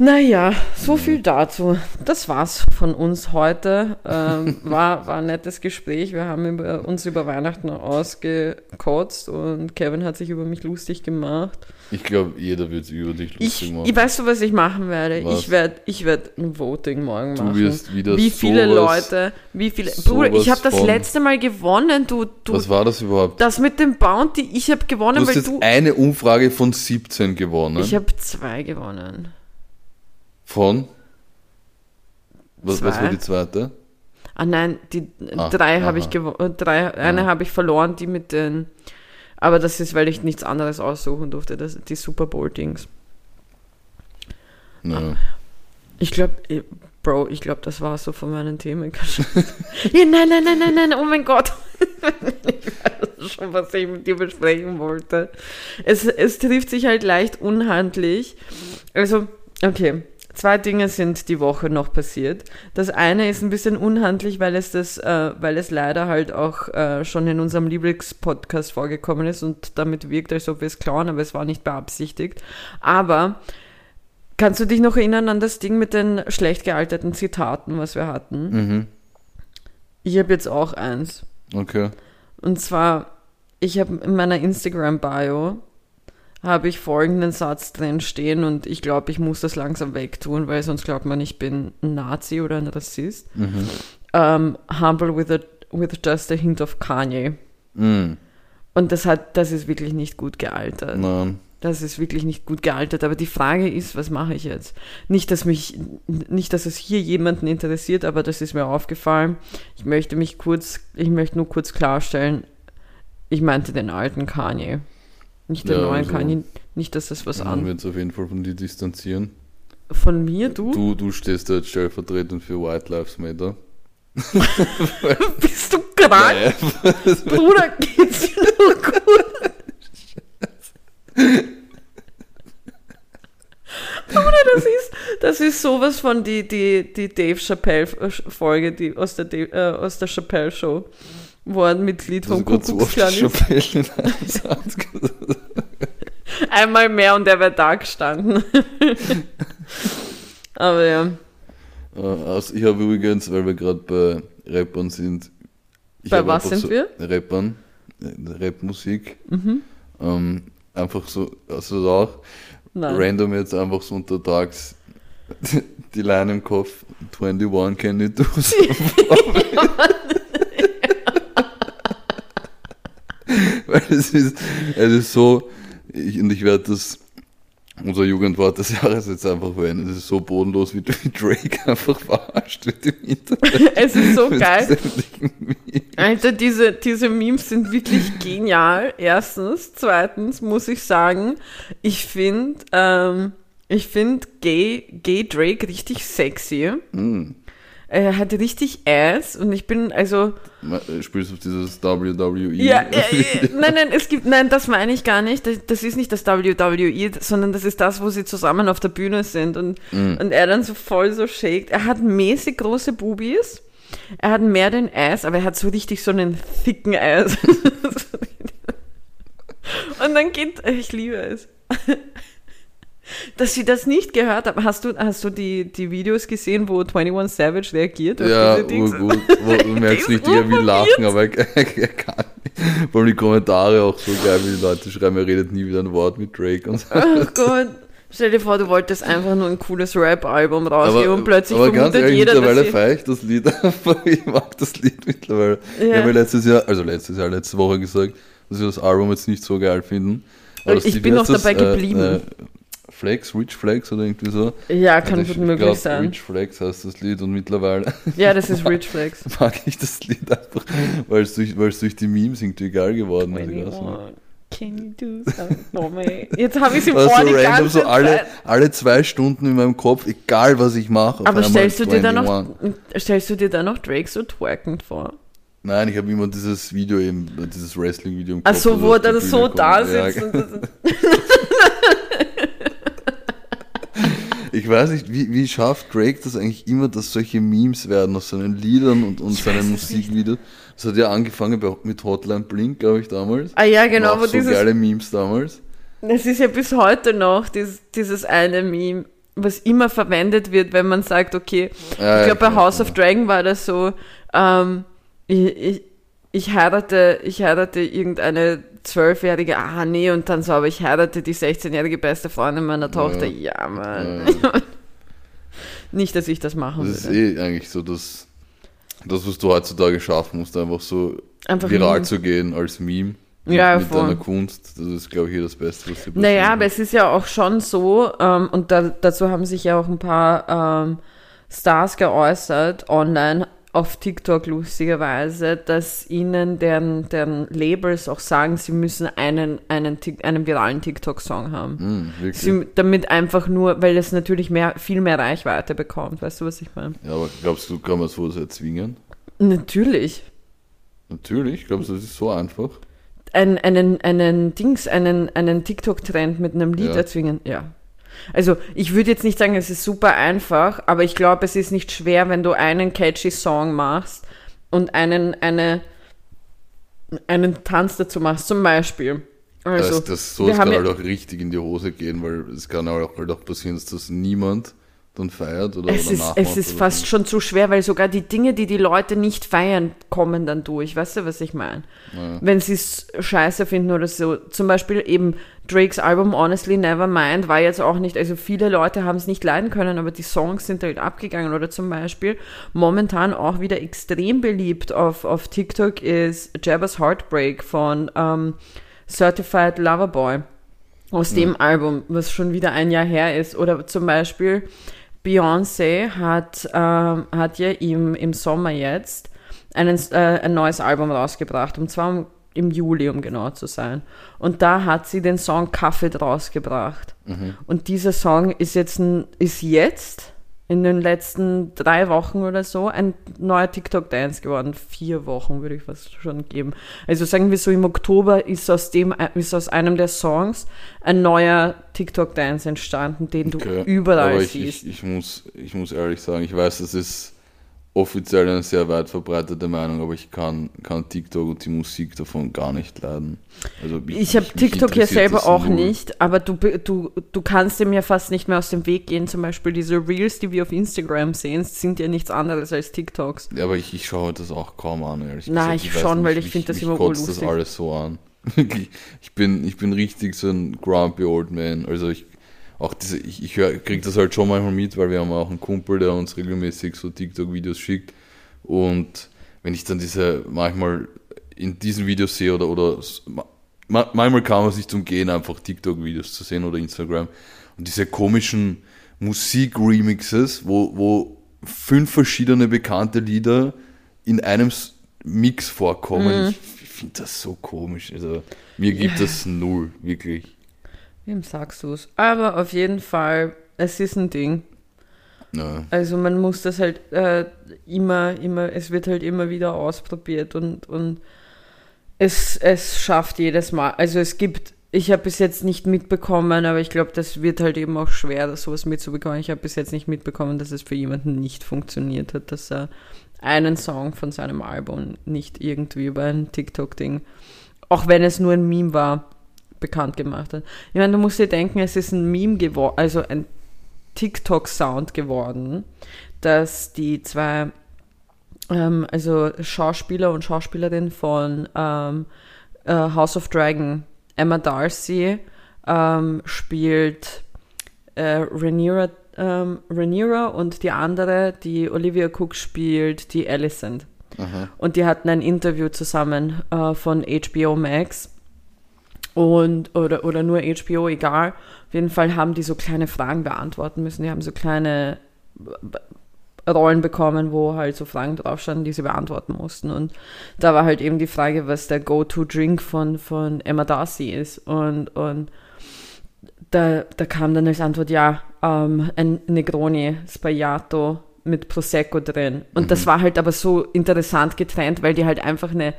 Naja, so viel dazu. Das war's von uns heute. Ähm, war, war ein nettes Gespräch. Wir haben über, uns über Weihnachten ausgekotzt und Kevin hat sich über mich lustig gemacht.
Ich glaube, jeder wird sich über dich lustig
ich,
machen.
Ich weiß du, was ich machen werde? Was? Ich werde ich werd ein Voting morgen machen.
Du wirst wieder
Wie viele sowas, Leute, wie viele. Bruder, ich habe das letzte Mal gewonnen. Du, du,
was war das überhaupt?
Das mit dem Bounty, ich habe gewonnen,
du hast
weil
jetzt
du.
eine Umfrage von 17 gewonnen.
Ich habe zwei gewonnen.
Von? Was, was, war die zweite?
Ah nein, die ah, drei habe ich gewonnen. Drei, eine habe ich verloren, die mit den. Aber das ist, weil ich nichts anderes aussuchen durfte, das, die Super Bowl-Dings. Ja. Ich glaube, Bro, ich glaube, das war so von meinen Themen. ja, nein, nein, nein, nein, nein, oh mein Gott. ich weiß schon, was ich mit dir besprechen wollte. Es, es trifft sich halt leicht unhandlich. Also, okay. Zwei Dinge sind die Woche noch passiert. Das eine ist ein bisschen unhandlich, weil es das, äh, weil es leider halt auch äh, schon in unserem Lieblingspodcast vorgekommen ist und damit wirkt, als ob wir es klauen, aber es war nicht beabsichtigt. Aber kannst du dich noch erinnern an das Ding mit den schlecht gealterten Zitaten, was wir hatten? Mhm. Ich habe jetzt auch eins.
Okay.
Und zwar, ich habe in meiner Instagram-Bio habe ich folgenden Satz drin stehen und ich glaube, ich muss das langsam wegtun, weil sonst glaubt man, ich bin ein Nazi oder ein Rassist. Mhm. Um, ähm, humble with, a, with just a hint of Kanye. Mhm. Und das hat, das ist wirklich nicht gut gealtert.
Nein.
Das ist wirklich nicht gut gealtert. Aber die Frage ist, was mache ich jetzt? Nicht, dass mich, nicht, dass es hier jemanden interessiert, aber das ist mir aufgefallen. Ich möchte mich kurz, ich möchte nur kurz klarstellen, ich meinte den alten Kanye. Nicht den ja, neuen also, Kanye, nicht, dass das was an.
wir uns auf jeden Fall von dir distanzieren.
Von mir, du?
Du, du stehst da jetzt stellvertretend für White Lives Matter.
Bist du krank? Bruder, geht's dir nur gut? Bruder, das ist, das ist sowas von die, die, die Dave Chappelle-Folge die aus, der äh, aus der Chappelle-Show wo ein Mitglied vom Kuckucksklan ist. Einmal mehr und er wäre da gestanden. Aber ja.
Also ich habe übrigens, weil wir gerade bei Rappern sind,
Bei was sind wir?
Rappern, äh, Rapmusik. Ähm, einfach so, also auch
Nein.
random jetzt einfach so untertags die Line im Kopf, 21 can you do so Weil es ist, es ist so, ich, und ich werde das, unser Jugendwort des Jahres jetzt einfach verwenden, es ist so bodenlos, wie Drake einfach verarscht wird im Internet.
Es ist so geil. Alter, diese, diese Memes sind wirklich genial. Erstens. Zweitens muss ich sagen, ich finde, ähm, ich finde Gay, Gay Drake richtig sexy.
Hm.
Er hat richtig Ass und ich bin, also,
Spielst du auf dieses WWE?
ja, äh, äh, nein, nein, es gibt, nein, das meine ich gar nicht. Das, das ist nicht das WWE, sondern das ist das, wo sie zusammen auf der Bühne sind und, und er dann so voll so shakt. Er hat mäßig große Bubis. Er hat mehr den Ass, aber er hat so richtig so einen thicken Ass. Und dann geht, ich liebe es. Dass sie das nicht gehört haben. Hast du, hast du die, die Videos gesehen, wo 21 Savage reagiert?
Ja, urgut. Wo, du merkst
Die ist
richtig, er will
urverwirrt.
lachen, aber er, kann nicht. Vor allem die Kommentare auch so geil, wie die Leute schreiben, er redet nie wieder ein Wort mit Drake und so.
Oh Gott. Stell dir vor, du wolltest einfach nur ein cooles Rap-Album rausgeben und plötzlich
aber ganz
vermutet
ehrlich,
jeder, dass
mittlerweile
sie...
feiere ich das Lied einfach. Ich mag das Lied mittlerweile.
Ja.
Ich habe mir letztes Jahr, also letztes Jahr, letzte Woche gesagt, dass wir das Album jetzt nicht so geil finden. das
Ich bin
wie
noch dabei geblieben.
Flex, Rich Flex oder irgendwie so.
Ja, kann
Also
gut
ich
möglich
glaub,
sein.
Rich Flex heißt das Lied und mittlerweile
Ja, das ist Rich Flex.
mag ich das Lied einfach, weil es durch, weil es durch die Memes irgendwie geil geworden ist.
Can you do something for me? Jetzt habe ich sie
Also
vor die
random,
ganze
so alle,
Zeit.
alle zwei Stunden in meinem Kopf, egal was ich mache.
Aber stellst du, dir da noch,
21.
stellst du dir da noch Drake so twerkend vor?
Nein, ich habe immer dieses Video eben, dieses Wrestling-Video im
Ach
Kopf,
so, wo er dann so da
kommt. Ja,
sitzt. und das-
Ich weiß nicht, wie, wie schafft Drake das eigentlich immer, dass solche Memes werden aus seinen Liedern und, und seinen
es.
Musikvideos. Das hat ja angefangen bei, mit Hotline Blink, glaube ich, damals.
Ah ja, genau,
War auch so
dieses,
geile Memes damals.
das ist ja bis heute noch dieses, dieses eine Meme, was immer verwendet wird, wenn man sagt, okay,
Ja,
ich glaube bei House of Dragon war das so, ähm, ich, ich, ich heirate, ich heirate irgendeine zwölfjährige, ah nee, und dann so, aber ich heirate die 16-jährige beste Freundin meiner Tochter, ja, Mann. Nicht, dass ich das machen
Das ist
würde.
eh eigentlich so das, das, was du heutzutage schaffen musst, einfach so
Einfach
viral
Meme.
zu gehen als Meme. Mit,
Ja,
mit
voll.
deiner Kunst. Das ist, glaube ich, hier das Beste, was passieren
Naja,
kann.
aber es ist ja auch schon so, ähm, und da, dazu haben sich ja auch ein paar ähm, Stars geäußert, online auf TikTok lustigerweise, dass ihnen deren, deren Labels auch sagen, sie müssen einen, einen, einen viralen TikTok-Song haben.
Wirklich.
Sie, damit einfach nur, weil es natürlich mehr, viel mehr Reichweite bekommt. Weißt du, was ich meine?
ja, aber glaubst du, kann man sowas erzwingen?
Natürlich.
Natürlich, glaubst du, das ist so einfach?
Ein, einen, einen Dings, einen, einen TikTok-Trend mit einem Lied
Ja.
erzwingen, ja. Also ich würde jetzt nicht sagen, es ist super einfach, aber ich glaube, es ist nicht schwer, wenn du einen catchy Song machst und einen, eine, einen Tanz dazu machst, zum Beispiel. Also,
das, das,
wir
sowas
haben
kann halt auch richtig in die Hose gehen, weil es kann auch, halt auch passieren, dass das niemand dann feiert oder,
es
oder
ist, es ist fast
so.
schon zu schwer, weil sogar die Dinge, die die Leute nicht feiern, kommen dann durch. Weißt du, was ich meine?
Ja.
Wenn sie es scheiße finden oder so. Zum Beispiel eben Drakes Album Honestly Nevermind war jetzt auch nicht, also viele Leute haben es nicht leiden können, aber die Songs sind halt abgegangen. Oder zum Beispiel momentan auch wieder extrem beliebt auf, auf TikTok ist Jabba's Heartbreak von ähm, Certified Lover Boy aus dem Album, was schon wieder ein Jahr her ist. Oder zum Beispiel Beyoncé hat, ähm, hat ja im, im Sommer jetzt einen, äh, ein neues Album rausgebracht, und zwar im- im Juli, um genau zu sein. Und da hat sie den Song Kaffee draus gebracht. Und dieser Song ist jetzt, ein, ist jetzt in den letzten drei Wochen oder so ein neuer TikTok-Dance geworden. Vier Wochen würde ich fast schon geben. Also sagen wir so, im Oktober ist aus dem, ist aus einem der Songs ein neuer TikTok-Dance entstanden, den du
Okay.
überall
ich,
siehst.
ich, ich, muss, ich muss ehrlich sagen, ich weiß, das ist offiziell eine sehr weit verbreitete Meinung, aber ich kann, kann TikTok und die Musik davon gar nicht leiden.
Also ich, ich habe TikTok ja selber auch null. nicht, aber du, du, du kannst dem ja fast nicht mehr aus dem Weg gehen. Zum Beispiel diese Reels, die wir auf Instagram sehen, sind ja nichts anderes als TikToks.
Ja, aber ich, ich schaue das auch kaum an,
ehrlich Nein, ich, ich schon, weil ich finde das immer
lustig. das alles so an. ich, bin, ich bin richtig so ein grumpy old man. Also ich auch diese, ich, ich kriege das halt schon manchmal mit, weil wir haben auch einen Kumpel, der uns regelmäßig so TikTok-Videos schickt. Und wenn ich dann diese manchmal in diesen Videos sehe oder, oder manchmal kann man sich zum Gehen einfach TikTok-Videos zu sehen oder Instagram. Und diese komischen Musik-Remixes, wo, wo fünf verschiedene bekannte Lieder in einem Mix vorkommen. Mhm. Ich, ich finde das so komisch. Also mir gibt ja. das null, wirklich.
Wem sagst du es? Aber auf jeden Fall, es ist ein Ding. Ja. Also man muss das halt äh, immer, immer, es wird halt immer wieder ausprobiert und, und es, es schafft jedes Mal. Also es gibt, ich habe bis jetzt nicht mitbekommen, aber ich glaube, das wird halt eben auch schwer, sowas mitzubekommen. Ich habe bis jetzt nicht mitbekommen, dass es für jemanden nicht funktioniert hat, dass er einen Song von seinem Album nicht irgendwie über ein TikTok-Ding, auch wenn es nur ein Meme war, bekannt gemacht hat. Ich meine, du musst dir denken, es ist ein Meme geworden, also ein TikTok-Sound geworden, dass die zwei, ähm, also Schauspieler und Schauspielerin von ähm, äh, House of Dragon, Emma Darcy, ähm, spielt äh, Rhaenyra, ähm, Rhaenyra und die andere, die Olivia Cook spielt, die Alicent. Aha. Und die hatten ein Interview zusammen äh, von HBO Max und, oder, oder nur HBO, egal. Auf jeden Fall haben die so kleine Fragen beantworten müssen. Die haben so kleine Rollen bekommen, wo halt so Fragen drauf standen, die sie beantworten mussten. Und da war halt eben die Frage, was der Go-To-Drink von, von Emma Darcy ist. Und, und da, da kam dann als Antwort, ja, ähm, ein Negroni Spagliato mit Prosecco drin. Und mhm. das war halt aber so interessant getrennt, weil die halt einfach eine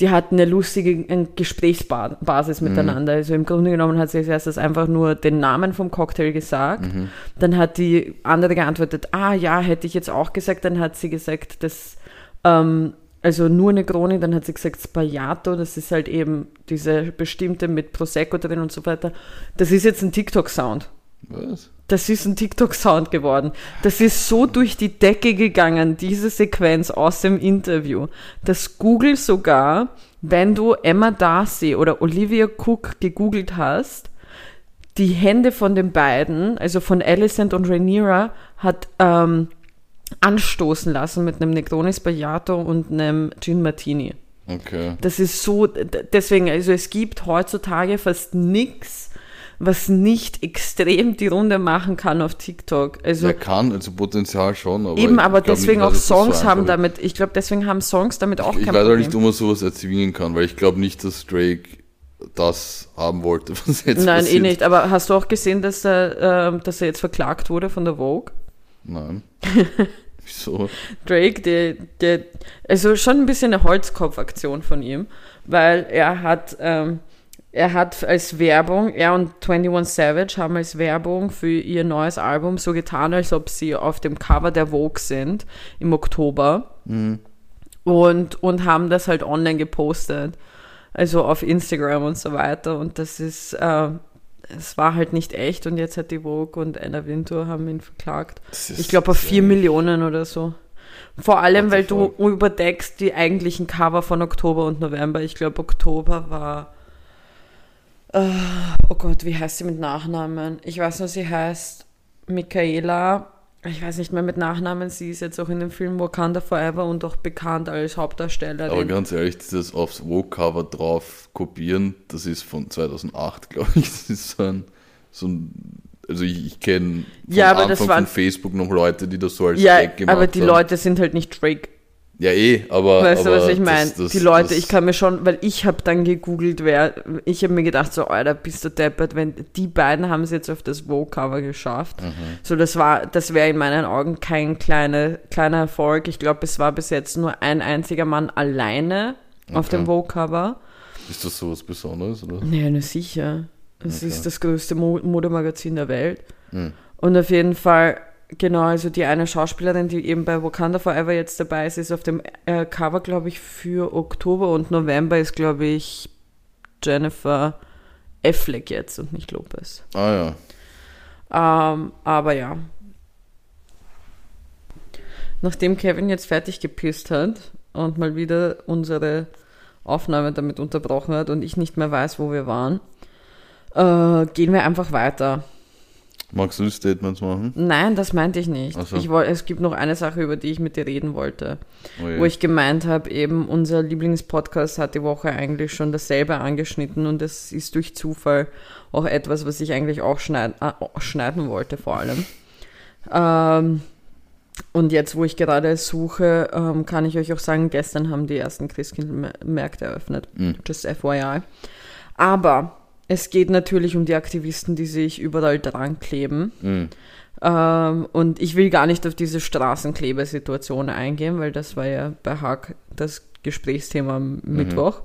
die hatten eine lustige Gesprächsbasis mhm. miteinander. Also im Grunde genommen hat sie als erstes einfach nur den Namen vom Cocktail gesagt. Mhm. Dann hat die andere geantwortet, ah ja, hätte ich jetzt auch gesagt. Dann hat sie gesagt, dass, ähm, also nur eine Krone, dann hat sie gesagt Spagliato, das ist halt eben diese bestimmte mit Prosecco drin und so weiter. Das ist jetzt ein TikTok-Sound. Was? Das ist ein TikTok-Sound geworden. Das ist so durch die Decke gegangen, diese Sequenz aus dem Interview, dass Google sogar, wenn du Emma Darcy oder Olivia Cook gegoogelt hast, die Hände von den beiden, also von Alicent und Rhaenyra, hat ähm, anstoßen lassen mit einem Negroni Sbagliato und einem Gin Martini. Okay. Das ist so, deswegen, also es gibt heutzutage fast nichts, was nicht extrem die Runde machen kann auf TikTok. Also
er kann, also Potenzial schon,
aber eben, aber deswegen nicht, auch Songs so haben damit. Ich glaube, deswegen haben Songs damit auch
ich, kein Ich weiß auch nicht, ob man sowas erzwingen kann, weil ich glaube nicht, dass Drake das haben wollte,
was jetzt Nein, eh passiert. eh nicht. Aber hast du auch gesehen, dass er, äh, dass er jetzt verklagt wurde von der Vogue?
Nein. Wieso?
Drake, der, der, also schon ein bisschen eine Holzkopfaktion von ihm, weil er hat ähm, er hat als Werbung, er und 21 Savage haben als Werbung für ihr neues Album so getan, als ob sie auf dem Cover der Vogue sind im Oktober. Mhm. Und, und haben das halt online gepostet. Also auf Instagram und so weiter. Und das ist, äh, es war halt nicht echt. Und jetzt hat die Vogue und Anna Wintour haben ihn verklagt. Ich glaube auf 4 Millionen oder so. Vor allem, weil du überdeckst die eigentlichen Cover von Oktober und November. Ich glaube, Oktober war oh Gott, wie heißt sie mit Nachnamen? Ich weiß nur, sie heißt Michaela. Ich weiß nicht mehr mit Nachnamen. Sie ist jetzt auch in dem Film Wakanda Forever und auch bekannt als Hauptdarstellerin.
Aber ganz ehrlich, dieses aufs Vogue-Cover drauf kopieren, das ist von 2008, glaube ich. Das ist so ein, so ein also ich, ich kenne
ja, Anfang
von Facebook noch Leute, die das so als
ja, Gag gemacht haben. aber die haben. Leute sind halt nicht Drake
ja, eh, aber.
Weißt
aber
du, was ich meine? Die Leute, ich kann mir schon, weil ich habe dann gegoogelt, wer. Ich habe mir gedacht, so, Alter, bist du deppert, wenn die beiden haben es jetzt auf das Vogue-Cover geschafft. Mhm. So, das war, das wäre in meinen Augen kein kleine, kleiner Erfolg. Ich glaube, es war bis jetzt nur ein einziger Mann alleine okay. auf dem Vogue-Cover.
Ist das so was Besonderes, oder?
Ja, nur sicher. Es okay. ist das größte Modemagazin der Welt. Mhm. Und auf jeden Fall genau, also die eine Schauspielerin, die eben bei Wakanda Forever jetzt dabei ist, ist auf dem äh, Cover, glaube ich, für Oktober und November ist, glaube ich, Jennifer Affleck jetzt und nicht Lopez.
Ah ja.
Ähm, aber ja. Nachdem Kevin jetzt fertig gepisst hat und mal wieder unsere Aufnahme damit unterbrochen hat und ich nicht mehr weiß, wo wir waren, äh, gehen wir einfach weiter.
Magst du Statements machen?
Nein, das meinte ich nicht.
So.
Ich woll, es gibt noch eine Sache, über die ich mit dir reden wollte.
Oh.
Wo ich gemeint habe, eben unser Lieblingspodcast hat die Woche eigentlich schon dasselbe angeschnitten und es ist durch Zufall auch etwas, was ich eigentlich auch schneid, äh, schneiden wollte vor allem. Ähm, und jetzt, wo ich gerade suche, ähm, kann ich euch auch sagen, gestern haben die ersten Christkindlmärkte eröffnet.
Mhm.
Just FYI. Aber es geht natürlich um die Aktivisten, die sich überall dran kleben.
Mhm.
Ähm, und ich will gar nicht auf diese Straßenklebesituation eingehen, weil das war ja bei Haag das Gesprächsthema am Mittwoch.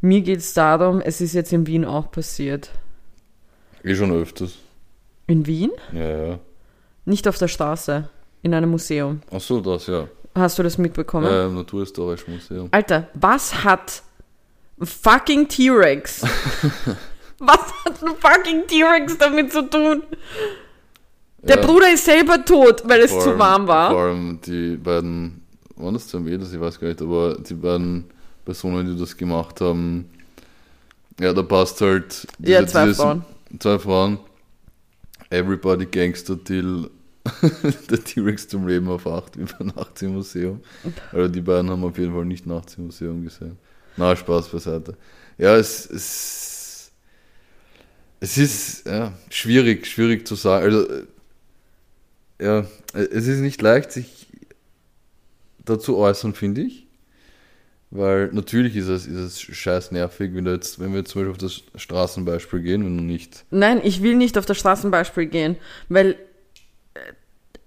Mir geht es darum, es ist jetzt in Wien auch passiert.
Eh schon öfters.
In Wien?
Ja, ja.
Nicht auf der Straße, in einem Museum.
Ach so, das, ja.
Hast du das mitbekommen?
Äh, Im Naturhistorischen Museum.
Alter, was hat fucking T-Rex? was hat ein fucking T-Rex damit zu tun? Der
Ja.
Bruder ist selber tot, weil es
Vor
zu warm war.
Vor allem die beiden, waren das zwei Mädels, ich weiß gar nicht, aber die beiden Personen, die das gemacht haben, ja, da passt halt.
Ja,
diese-
zwei
dieses-
Frauen.
Zwei Frauen. Everybody Gangster till der T-Rex zum Leben erwacht, wie beim Nachts im Museum. Also die beiden haben auf jeden Fall nicht Nachts im Museum gesehen. Na, Spaß beiseite. Ja, es, es, es ist ja, schwierig, schwierig zu sagen. Also, äh, ja, es ist nicht leicht, sich dazu äußern, finde ich. Weil natürlich ist es, ist es scheiß nervig, wenn, jetzt, wenn wir jetzt zum Beispiel auf das Straßenbeispiel gehen, wenn du nicht.
Nein, ich will nicht auf das Straßenbeispiel gehen, weil äh,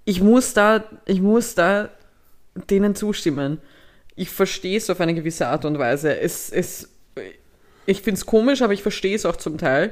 ich muss da, ich muss da denen zustimmen. Ich verstehe es auf eine gewisse Art und Weise. Es, es, ich finde es komisch, aber ich verstehe es auch zum Teil.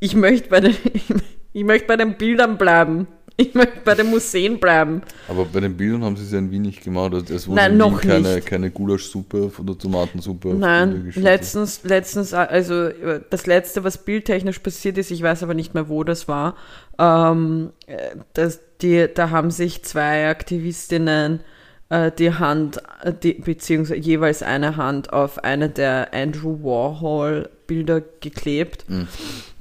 Ich möchte bei den, ich möchte bei den Bildern bleiben. Ich möchte bei den Museen bleiben.
Aber bei den Bildern haben sie es ja in Wien nicht gemacht. Also Es wurde
Nein, noch
keine,
nicht.
keine Gulaschsuppe oder Tomatensuppe.
Nein, letztens, letztens, also das letzte, was bildtechnisch passiert ist, ich weiß aber nicht mehr, wo das war, ähm, äh, das, die, da haben sich zwei Aktivistinnen äh, die Hand, die, beziehungsweise jeweils eine Hand auf eine der Andrew Warhol Bilder geklebt,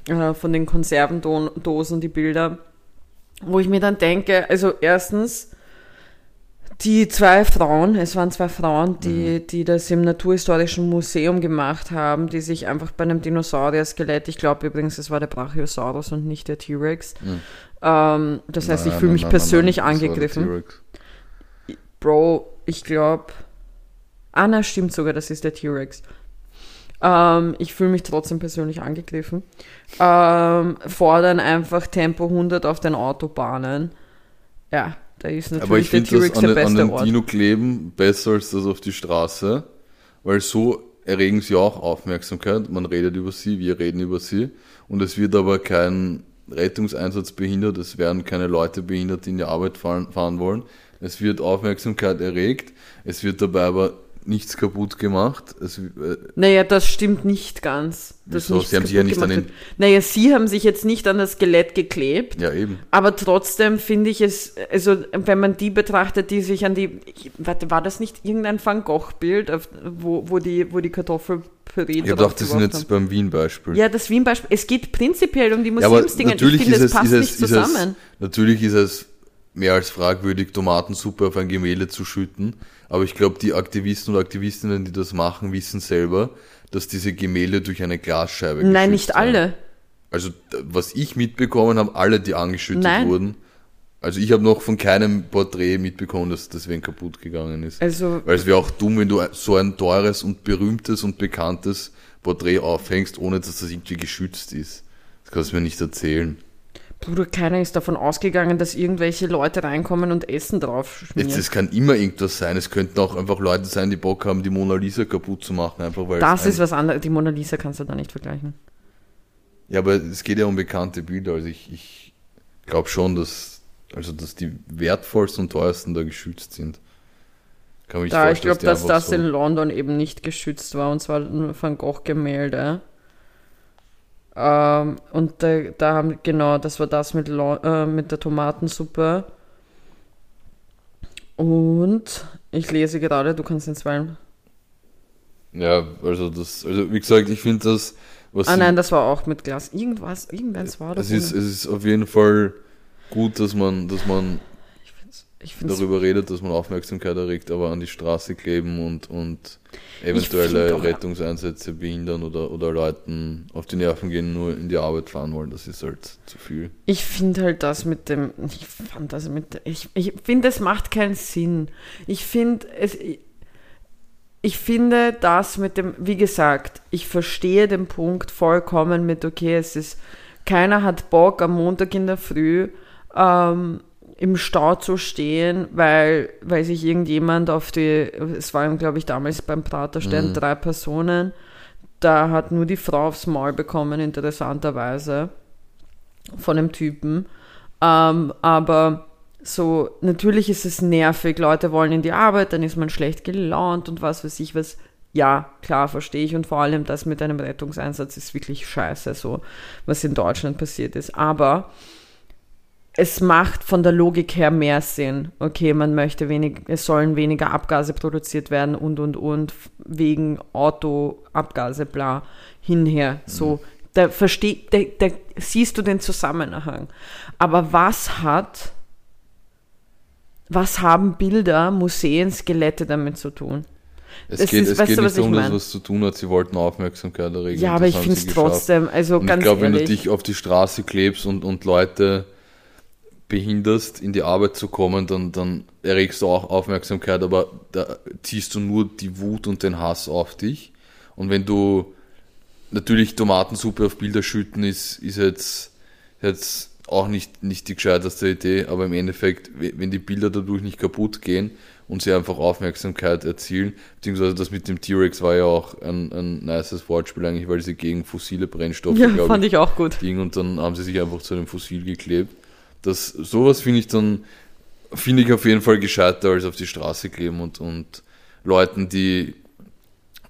äh, von den Konservendosen, die Bilder, wo ich mir dann denke, also erstens, die zwei Frauen, es waren zwei Frauen, die, die das im Naturhistorischen Museum gemacht haben, die sich einfach bei einem Dinosaurier-Skelett, ich glaube übrigens, es war der Brachiosaurus und nicht der T-Rex. Ähm, das heißt, ich
Nein,
fühle
nein,
mich
nein,
persönlich
nein,
angegriffen. Bro, ich glaube. Anna stimmt sogar, das ist der T-Rex. Ähm, ich fühle mich trotzdem persönlich angegriffen. Ähm, fordern einfach Tempo 100 auf den Autobahnen. Ja, da ist
Aber ich
natürlich der T-Rex der
den, an
beste
den
Ort.
Dino kleben besser als das auf die Straße, weil so erregen sie auch Aufmerksamkeit. Man redet über sie, wir reden über sie und es wird aber kein Rettungseinsatz behindert, es werden keine Leute behindert, die in die Arbeit fahren, fahren wollen. Es wird Aufmerksamkeit erregt, es wird dabei aber nichts kaputt gemacht. Es, äh,
Naja, das stimmt nicht ganz. Das
Wieso? Sie haben sich ja nicht an den-.
Naja, sie haben sich jetzt nicht an das Skelett geklebt.
ja, eben.
Aber trotzdem finde ich es, also wenn man die betrachtet, die sich an die, warte, war das nicht irgendein Van Gogh-Bild, wo, wo, die, wo die Kartoffelpüree
Ich gedacht, das sind jetzt beim Wien-Beispiel.
haben? Ja, das Wien-Beispiel, es geht prinzipiell um die
Ja, aber natürlich
ich finde,
ist
es passt
ist es,
nicht zusammen.
es, natürlich ist es mehr als fragwürdig, Tomatensuppe auf ein Gemälde zu schütten. Aber ich glaube, die Aktivisten und Aktivistinnen, die das machen, wissen selber, dass diese Gemälde durch eine Glasscheibe
Nein, nicht
werden.
alle.
Also, was ich mitbekommen habe, alle, die angeschüttet
Nein.
wurden. Also, ich habe noch von keinem Porträt mitbekommen, dass deswegen kaputt gegangen ist.
Also,
Weil es wäre auch dumm, wenn du so ein teures und berühmtes und bekanntes Porträt aufhängst, ohne dass das irgendwie geschützt ist. Das kannst du mir nicht erzählen.
Bruder, keiner ist davon ausgegangen, dass irgendwelche Leute reinkommen und Essen drauf schmieren.
Jetzt, es kann immer irgendwas sein. Es könnten auch einfach Leute sein, die Bock haben, die Mona Lisa kaputt zu machen, einfach weil
das ist was anderes. Die Mona Lisa kannst du da nicht vergleichen.
Ja, aber es geht ja um bekannte Bilder. Also ich, ich glaube schon, dass also dass die wertvollsten und teuersten da geschützt sind.
Kann mich da, ich glaube, dass das so in London eben nicht geschützt war, und zwar ein Van Gogh-Gemälde. Ähm, und da, da, haben, genau, das war das mit, äh, mit der Tomatensuppe. Und ich lese gerade, du kannst ins Wein.
Ja, also das, also wie gesagt, ich finde das,
was. Ah nein, das war auch mit Glas. Irgendwas, irgendwas war
das. Es ist, es ist auf jeden Fall gut, dass man, dass man darüber redet, dass man Aufmerksamkeit erregt, aber an die Straße kleben und, und eventuelle Rettungseinsätze behindern oder, oder Leuten auf die Nerven gehen, nur in die Arbeit fahren wollen, das ist halt zu viel.
Ich finde halt das mit dem, ich fand das mit, ich, ich finde, es macht keinen Sinn. Ich finde, es, ich finde das mit dem, wie gesagt, ich verstehe den Punkt vollkommen mit, okay, es ist, keiner hat Bock am Montag in der Früh, ähm, im Stau zu stehen, weil, weil sich irgendjemand auf die, es waren glaube ich damals beim Praterstern mhm. drei Personen, da hat nur die Frau aufs Maul bekommen, interessanterweise, von dem Typen. Ähm, aber so, natürlich ist es nervig, Leute wollen in die Arbeit, dann ist man schlecht gelaunt und was weiß ich was. Ja, klar, verstehe ich. Und vor allem das mit einem Rettungseinsatz ist wirklich scheiße, so was in Deutschland passiert ist. Aber es macht von der Logik her mehr Sinn. Okay, man möchte wenig, es sollen weniger Abgase produziert werden und und und wegen Autoabgase, bla, hinher. So, da versteh, da, da siehst du den Zusammenhang. Aber was hat, was haben Bilder, Museen, Skelette damit zu tun?
Es das geht, ist, es geht nicht um das, was zu tun hat. Sie wollten Aufmerksamkeit erregen.
Ja, aber ich finde es trotzdem, also und ganz Ich glaube,
wenn du dich auf die Straße klebst und, und Leute behinderst, in die Arbeit zu kommen, dann, dann erregst du auch Aufmerksamkeit, aber da ziehst du nur die Wut und den Hass auf dich. Und wenn du natürlich Tomatensuppe auf Bilder schütten, ist, ist jetzt, jetzt auch nicht, nicht die gescheiterste Idee, aber im Endeffekt, wenn die Bilder dadurch nicht kaputt gehen und sie einfach Aufmerksamkeit erzielen, beziehungsweise das mit dem T-Rex war ja auch ein, ein nices Wortspiel eigentlich, weil sie gegen fossile Brennstoffe,
ja, fand ich, ich auch gut.
Ging und dann haben sie sich einfach zu einem Fossil geklebt. Das, sowas finde ich dann, finde ich auf jeden Fall gescheiter als auf die Straße kleben und, und Leuten, die,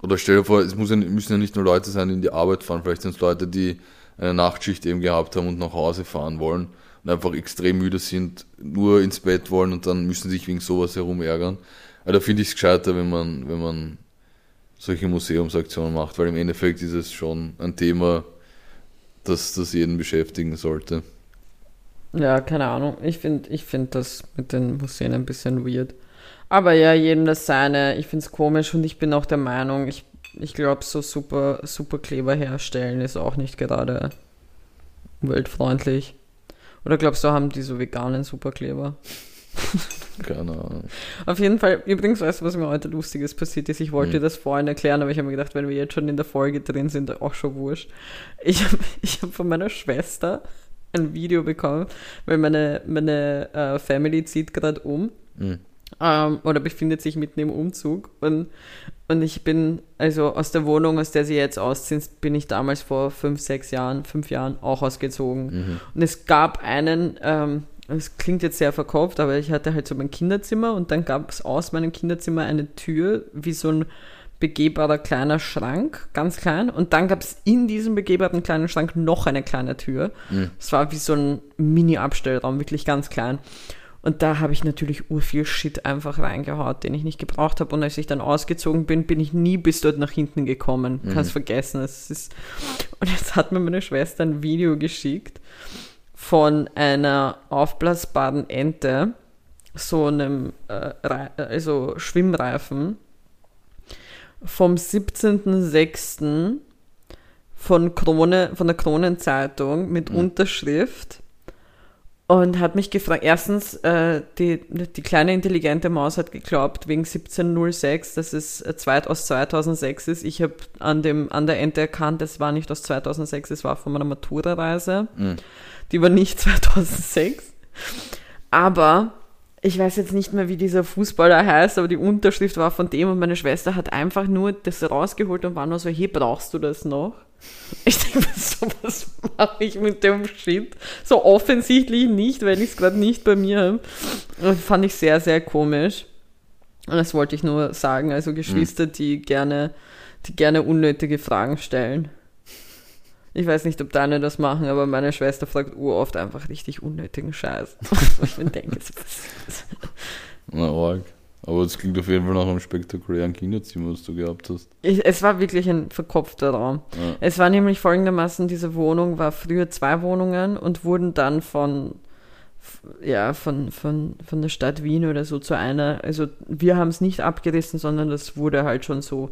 oder stell dir vor, es muss ja, müssen ja nicht nur Leute sein, die in die Arbeit fahren, vielleicht sind es Leute, die eine Nachtschicht eben gehabt haben und nach Hause fahren wollen und einfach extrem müde sind, nur ins Bett wollen und dann müssen sich wegen sowas herum ärgern. Aber da finde ich es gescheiter, wenn man, wenn man solche Museumsaktionen macht, weil im Endeffekt ist es schon ein Thema, das, das jeden beschäftigen sollte.
Ja, keine Ahnung. Ich finde ich find das mit den Museen ein bisschen weird. Aber ja, jedem das seine. Ich finde es komisch und ich bin auch der Meinung, ich, ich glaube, so super, super Kleber herstellen ist auch nicht gerade umweltfreundlich. Oder glaubst du, haben die so veganen Superkleber?
Keine Ahnung.
Auf jeden Fall, übrigens, weißt du, was mir heute Lustiges passiert ist? Ich wollte hm. das vorhin erklären, aber ich habe mir gedacht, wenn wir jetzt schon in der Folge drin sind, auch schon wurscht. Ich habe ich hab von meiner Schwester ein Video bekommen, weil meine, meine äh, Family zieht gerade um. Mhm. Ähm, oder befindet sich mitten im Umzug. Und, und ich bin, also aus der Wohnung, aus der sie jetzt ausziehen, bin ich damals vor fünf, sechs Jahren, fünf Jahren auch ausgezogen. Mhm. Und es gab einen, ähm, es klingt jetzt sehr verkauft, aber ich hatte halt so mein Kinderzimmer und dann gab es aus meinem Kinderzimmer eine Tür, wie so ein begehbarer kleiner Schrank, ganz klein. Und dann gab es in diesem begehbaren kleinen Schrank noch eine kleine Tür. Mhm. Es mhm. war wie so ein Mini-Abstellraum, wirklich ganz klein. Und da habe ich natürlich urviel Shit einfach reingehaut, den ich nicht gebraucht habe. Und als ich dann ausgezogen bin, bin ich nie bis dort nach hinten gekommen. Mhm. Kannst vergessen. Es ist und jetzt hat mir meine Schwester ein Video geschickt von einer aufblasbaren Ente, so einem äh, also Schwimmreifen, vom 17.06. von Krone, von der Kronenzeitung mit mhm. Unterschrift und hat mich gefragt, erstens, äh, die, die kleine intelligente Maus hat geglaubt, wegen 1706, dass es äh, zweit aus 2006 ist. Ich habe an, an der Ente erkannt, es war nicht aus 2006, es war von meiner Matura-Reise. Mhm. Die war nicht 2006. Aber ich weiß jetzt nicht mehr, wie dieser Fußballer heißt, aber die Unterschrift war von dem und meine Schwester hat einfach nur das rausgeholt und war nur so, hier brauchst du das noch? Ich denke so, was mache ich mit dem Shit? So offensichtlich nicht, weil ich es gerade nicht bei mir habe. Fand ich sehr, sehr komisch. Und das wollte ich nur sagen. Also Geschwister, die gerne, die gerne unnötige Fragen stellen. Ich weiß nicht, ob deine das machen, aber meine Schwester fragt oft einfach richtig unnötigen Scheiß. ich mir denke, so, was-
Na, arg. Aber es klingt auf jeden Fall nach einem spektakulären Kinderzimmer, was du gehabt hast.
ich, es war wirklich ein verkopfter Raum.
Ja.
Es war nämlich folgendermaßen, diese Wohnung war früher zwei Wohnungen und wurden dann von, ja, von, von, von der Stadt Wien oder so zu einer, also wir haben es nicht abgerissen, sondern das wurde halt schon so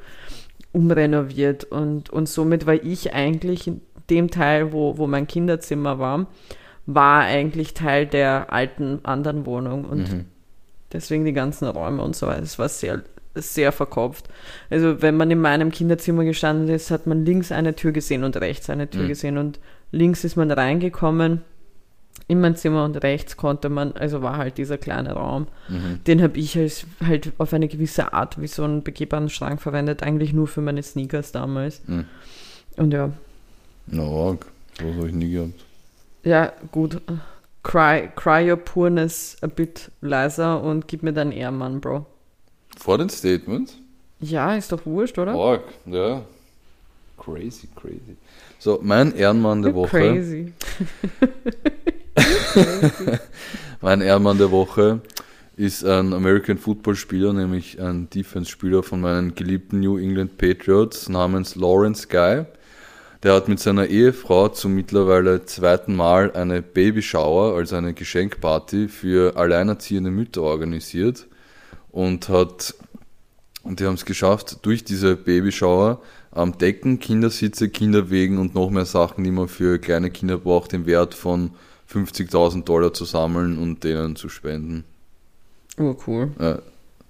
umrenoviert und, und somit war ich eigentlich in dem Teil, wo, wo mein Kinderzimmer war, war eigentlich Teil der alten anderen Wohnung und
Mhm.
deswegen die ganzen Räume und so weiter. Es war sehr, sehr verkopft. Also wenn man in meinem Kinderzimmer gestanden ist, hat man links eine Tür gesehen und rechts eine Tür
Mhm.
gesehen und links ist man reingekommen in mein Zimmer und rechts konnte man, also war halt dieser kleine Raum.
Mhm.
Den habe ich als halt auf eine gewisse Art wie so einen begehbaren Schrank verwendet, eigentlich nur für meine Sneakers damals.
Mhm.
Und ja,
Na, arg. Sowas habe ich nie gehabt.
ja, gut. Cry, cry your poorness a bit leiser und gib mir deinen Ehrmann, Bro.
Vor den Statements?
Ja, ist doch wurscht, oder?
Arg, ja. Crazy, crazy. So, mein Ehrenmann der Woche.
Crazy.
Mein Ehrenmann der Woche ist ein American Football Spieler, nämlich ein Defense-Spieler von meinen geliebten New England Patriots namens Lawrence Guy. Der hat mit seiner Ehefrau zum mittlerweile zweiten Mal eine Babyshower, also eine Geschenkparty für alleinerziehende Mütter organisiert und hat und die haben es geschafft, durch diese Babyshower am Decken, Kindersitze, Kinderwegen und noch mehr Sachen, die man für kleine Kinder braucht, im Wert von 50.000 Dollar zu sammeln und denen zu spenden.
Oh, cool.
Ja,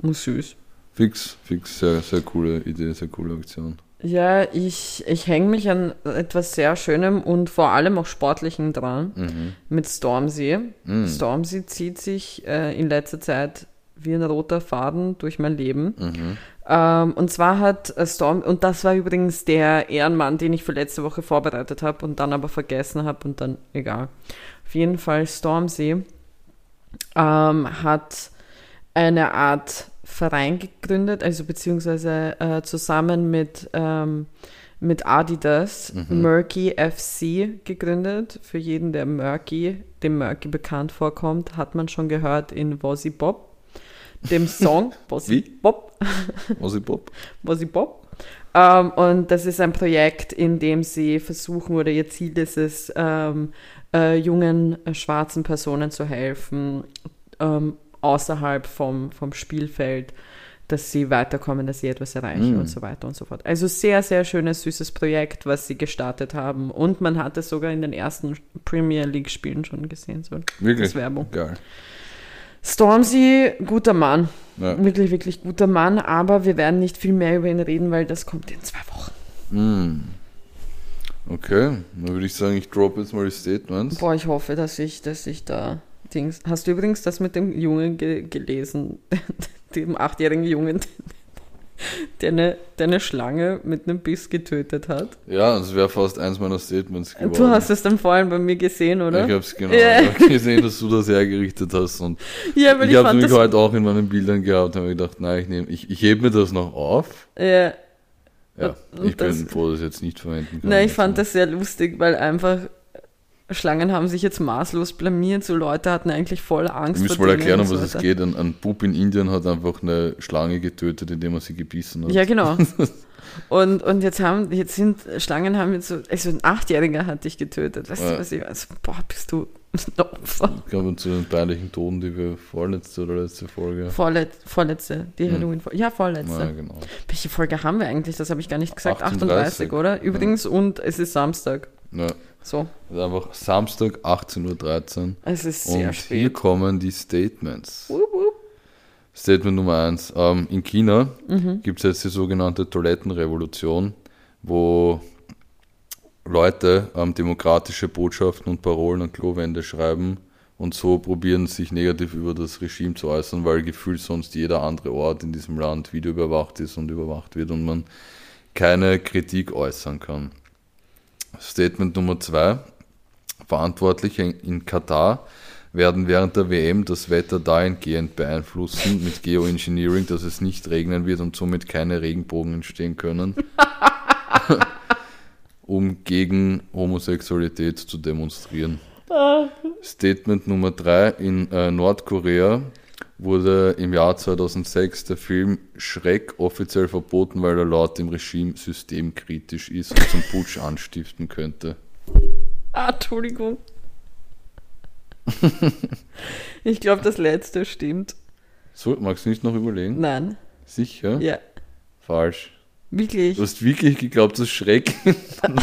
Oh, süß.
fix, fix, sehr, sehr coole Idee, sehr coole Aktion.
Ja, ich, ich hänge mich an etwas sehr Schönem und vor allem auch Sportlichem dran
Mhm.
mit Stormsee.
Mhm.
Stormsee zieht sich äh, in letzter Zeit wie ein roter Faden durch mein Leben.
Mhm.
Ähm, und zwar hat äh, Storm, und das war übrigens der Ehrenmann, den ich für letzte Woche vorbereitet habe und dann aber vergessen habe und dann egal. Auf jeden Fall Stormsee ähm, hat eine Art Verein gegründet, also beziehungsweise äh, zusammen mit, ähm, mit Adidas Murky FC gegründet. Für jeden, der Murky, dem Murky bekannt vorkommt, hat man schon gehört in Wozzy Bob, dem Song Wozzy? Bob.
Ossi Bob?
Wozzy Bob. Ähm, und das ist ein Projekt, in dem sie versuchen, oder ihr Ziel ist es, ähm, äh, jungen äh, schwarzen Personen zu helfen, ähm, außerhalb vom, vom Spielfeld, dass sie weiterkommen, dass sie etwas erreichen
Mm.
und so weiter und so fort. Also sehr, sehr schönes, süßes Projekt, was sie gestartet haben. Und man hat es sogar in den ersten Premier League-Spielen schon gesehen. So
Wirklich?
als Werbung.
Geil.
Stormzy, guter Mann.
Ja.
Wirklich, wirklich guter Mann, aber wir werden nicht viel mehr über ihn reden, weil das kommt in zwei Wochen.
Mhm. Okay, dann würde ich sagen, ich drop jetzt mal die Statements.
Boah, ich hoffe, dass ich, dass ich da Dings. Hast du übrigens das mit dem Jungen ge gelesen? dem achtjährigen Jungen, der eine, der eine Schlange mit einem Biss getötet hat.
Ja, das wäre fast eins meiner Statements geworden.
Du hast es dann vorhin bei mir gesehen, oder?
Ich habe es genau
Ja.
ich hab gesehen, dass du das hergerichtet hast. Und
ja, weil
ich
ich,
habe nämlich heute auch in meinen Bildern gehabt und habe gedacht, nein, ich, nehm, ich, ich hebe mir das noch auf.
ja,
Ja,
Und
ich bin froh, dass ich jetzt nicht verwenden kann.
Nein, ich fand das sehr lustig, weil einfach Schlangen haben sich jetzt maßlos blamiert. So Leute hatten eigentlich voll Angst
Ich muss mal erklären, um
so
was es geht. Ein, ein Bub in Indien hat einfach eine Schlange getötet, indem er sie gebissen hat.
Ja, genau. Und, und jetzt haben, jetzt sind Schlangen haben jetzt so, also ein Achtjähriger hat dich getötet. Weißt
Ja.
du, was ich weiß? Boah, bist du ein Opfer.
Ich glaube, zu den peinlichen Toten, die wir vorletzte oder letzte Folge.
Vorlet, vorletzte, die
Hm.
halloween Ja, vorletzte.
Ja, genau.
Welche Folge haben wir eigentlich? Das habe ich gar nicht gesagt.
38,
38, oder? Übrigens, und es ist Samstag.
Ja,
So,
ist einfach Samstag, 18.13 Uhr.
es ist sehr
Und
spät.
hier kommen die Statements.
Wup, wup.
Statement Nummer eins. Ähm, in China
Mhm.
gibt es jetzt die sogenannte Toilettenrevolution, wo Leute ähm, demokratische Botschaften und Parolen an Klowände schreiben und so probieren, sich negativ über das Regime zu äußern, weil gefühlt sonst jeder andere Ort in diesem Land videoüberwacht ist und überwacht wird und man keine Kritik äußern kann. Statement Nummer zwei. Verantwortliche in Katar werden während der WM das Wetter dahingehend beeinflussen mit Geoengineering, dass es nicht regnen wird und somit keine Regenbogen entstehen können, um gegen Homosexualität zu demonstrieren. Statement Nummer 3. In äh, Nordkorea wurde im Jahr 2006 der Film Schreck offiziell verboten, weil er laut dem Regime systemkritisch ist und zum Putsch anstiften könnte.
Ah, Entschuldigung. ich glaube, das letzte stimmt.
So, magst du nicht noch überlegen?
Nein.
Sicher?
Ja.
Falsch.
Wirklich?
Du hast wirklich geglaubt, dass Schreck in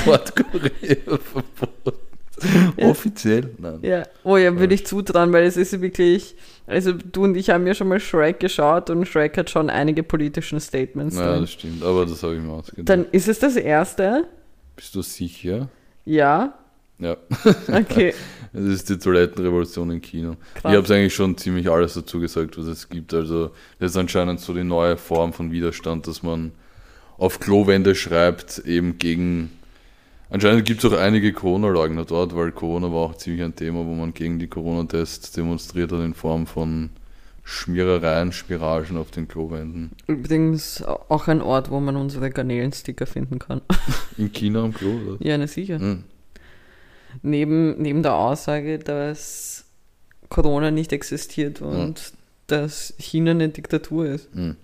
Nordkorea verboten ist. Offiziell? Nein.
Ja. Oh ja, würde ich zutrauen, weil es ist wirklich. Also, du und ich haben ja schon mal Shrek geschaut und Shrek hat schon einige politischen Statements.
Ja,
drin.
das stimmt, aber das habe ich mir ausgedacht.
Dann ist es das erste?
Bist du sicher?
Ja.
Ja.
Okay.
Das ist die Toilettenrevolution im Kino.
Krass.
Ich habe eigentlich schon ziemlich alles dazu gesagt, was es gibt. Also das ist anscheinend so die neue Form von Widerstand, dass man auf Klowände schreibt, eben gegen. Anscheinend gibt es auch einige Corona-Leugner dort, weil Corona war auch ziemlich ein Thema, wo man gegen die Corona-Tests demonstriert hat in Form von Schmierereien, Spiragen auf den Klowänden.
Übrigens auch ein Ort, wo man unsere Garnelensticker finden kann.
In China am Klo, oder?
ja, ne, sicher.
Hm.
Neben, neben der Aussage, dass Corona nicht existiert und dass China eine Diktatur ist.
Hm.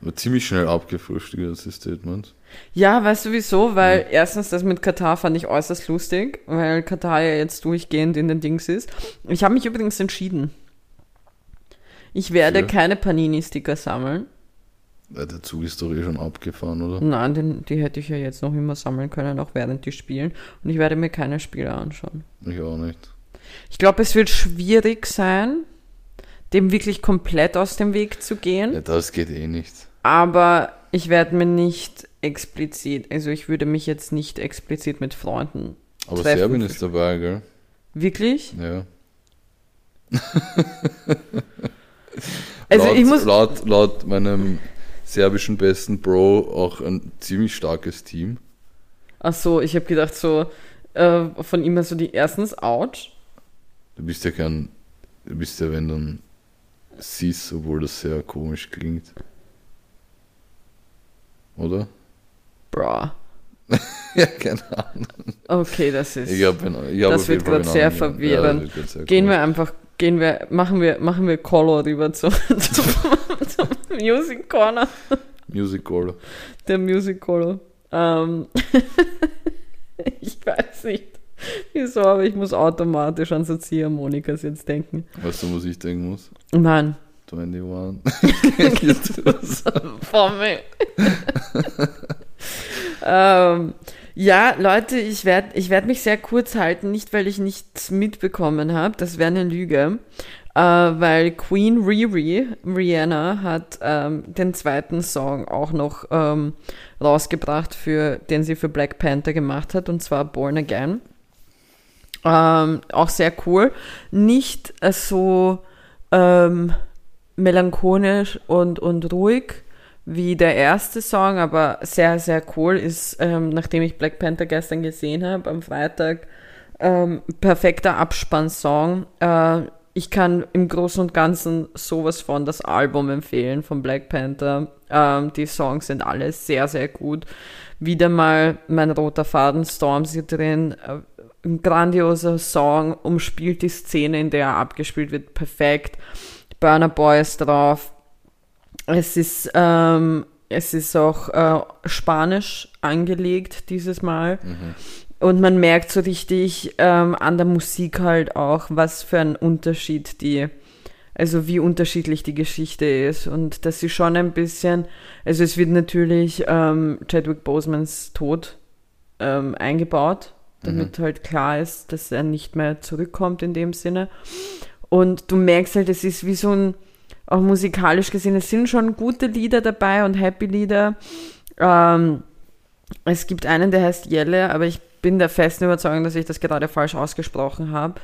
Aber ziemlich schnell abgefrühstückt, das Statement.
Ja, weißt du wieso? Weil erstens das mit Katar fand ich äußerst lustig, weil Katar ja jetzt durchgehend in den Dings ist. Ich habe mich übrigens entschieden. Ich werde
Für?
keine Panini-Sticker sammeln.
Der Zug ist doch eh schon abgefahren, oder?
Nein, den, die hätte ich ja jetzt noch immer sammeln können, auch während die spielen. Und ich werde mir keine Spiele anschauen.
Ich auch nicht.
Ich glaube, es wird schwierig sein, dem wirklich komplett aus dem Weg zu gehen.
Ja, das geht eh nicht.
Aber ich werde mir nicht explizit, also ich würde mich jetzt nicht explizit mit Freunden
Aber
treffen.
Serbien ist dabei, gell?
Wirklich?
Ja.
Also
laut,
ich muss.
laut, laut meinem serbischen besten Bro auch ein ziemlich starkes Team.
Ach so, ich habe gedacht so äh, von ihm so die erstens out.
Du bist ja kein, du bist ja wenn dann Cis, obwohl das sehr komisch klingt. Oder?
Bra.
ja, keine Ahnung.
Okay, das ist.
Ich hab, ich hab
Das wird
einen
sehr verwirrend.
Ja, sehr
Gehen
komisch.
wir einfach, gehen wir, machen wir, machen wir Color rüber zum, zum, zum Music Corner.
Music Call.
Der Music Color. Ähm, ich weiß nicht wieso, aber ich muss automatisch an so Ziehharmonikas jetzt denken.
Weißt du, was ich denken muss?
Nein.
21.
Formel. Ähm, ja, Leute, ich werde ich werd mich sehr kurz halten, nicht weil ich nichts mitbekommen habe, das wäre eine Lüge, äh, weil Queen Riri, Rihanna, hat ähm, den zweiten Song auch noch ähm, rausgebracht, für, den sie für Black Panther gemacht hat, und zwar Born Again. Ähm, auch sehr cool. Nicht äh, so ähm, melancholisch und, und ruhig wie der erste Song, aber sehr, sehr cool ist, ähm, nachdem ich Black Panther gestern gesehen habe, am Freitag, ähm, perfekter Abspannsong. Äh, ich kann im Großen und Ganzen sowas von das Album empfehlen von Black Panther. Ähm, die Songs sind alle sehr, sehr gut. Wieder mal mein roter Faden Stormzy drin. Äh, ein grandioser Song, umspielt die Szene, in der er abgespielt wird, perfekt. Burner Boy ist drauf. Es ist, ähm, es ist auch äh, Spanisch angelegt dieses Mal. Und man merkt so richtig ähm, an der Musik halt auch, was für ein Unterschied die, also wie unterschiedlich die Geschichte ist. Und dass sie schon ein bisschen, also es wird natürlich ähm, Chadwick Bosemans Tod ähm, eingebaut, damit halt klar ist, dass er nicht mehr zurückkommt in dem Sinne. Und du merkst halt, es ist wie so ein, auch musikalisch gesehen, es sind schon gute Lieder dabei und Happy Lieder. Ähm, es gibt einen, der heißt Jelle, aber ich bin der festen Überzeugung, dass ich das gerade falsch ausgesprochen habe.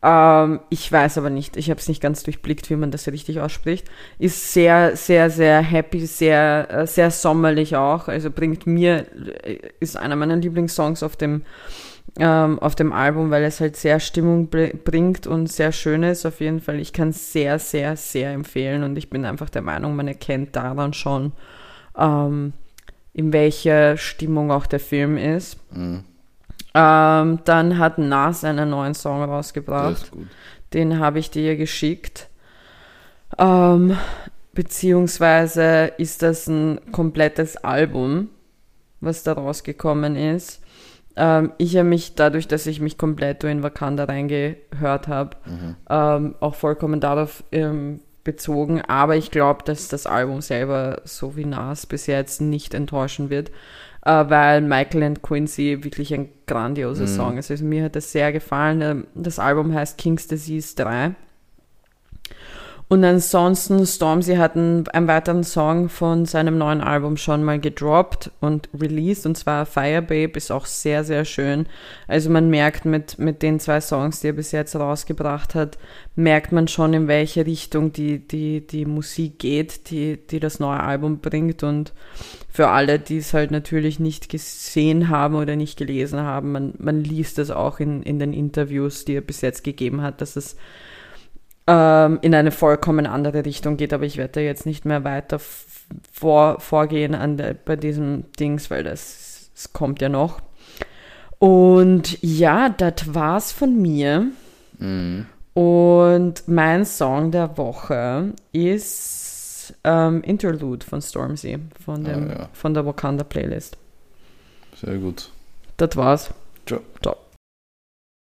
Ähm, ich weiß aber nicht, ich habe es nicht ganz durchblickt, wie man das richtig ausspricht. Ist sehr, sehr, sehr happy, sehr, äh, sehr sommerlich auch. Also bringt mir, äh, ist einer meiner Lieblingssongs auf dem, ähm, auf dem Album, weil es halt sehr Stimmung bringt und sehr schön ist. Auf jeden Fall, ich kann es sehr, sehr, sehr empfehlen und ich bin einfach der Meinung, man erkennt daran schon, ähm, in welcher Stimmung auch der Film ist. Mhm. Ähm, dann hat Nas einen neuen Song rausgebracht. Den habe ich dir geschickt. Ähm, beziehungsweise ist das ein komplettes Album, was da rausgekommen ist. Ähm, ich habe mich dadurch, dass ich mich komplett in Wakanda reingehört habe, mhm. ähm, auch vollkommen darauf ähm, bezogen. Aber ich glaube, dass das Album selber, so wie Nas bis jetzt, nicht enttäuschen wird äh, weil Michael and Quincy wirklich ein grandioser mhm. Song ist. Also mir hat das sehr gefallen. Ähm, das Album heißt King's Disease 3. Und ansonsten, Stormzy hat einen, einen, weiteren Song von seinem neuen Album schon mal gedroppt und released, und zwar Fire Babe, ist auch sehr, sehr schön. Also man merkt mit, mit den zwei Songs, die er bis jetzt rausgebracht hat, merkt man schon, in welche Richtung die, die, die Musik geht, die, die das neue Album bringt. Und für alle, die es halt natürlich nicht gesehen haben oder nicht gelesen haben, man, man liest das auch in, in den Interviews, die er bis jetzt gegeben hat, dass es ähm, in eine vollkommen andere Richtung geht, aber ich werde da jetzt nicht mehr weiter vor, vorgehen an der, bei diesem Dings, weil das, das kommt ja noch. Und ja, das war's von mir. Mhm. Und mein Song der Woche ist ähm, Interlude von Stormzy, von, dem, ah, ja. von der Wakanda Playlist.
Sehr gut.
Das war's. Ciao. Ciao.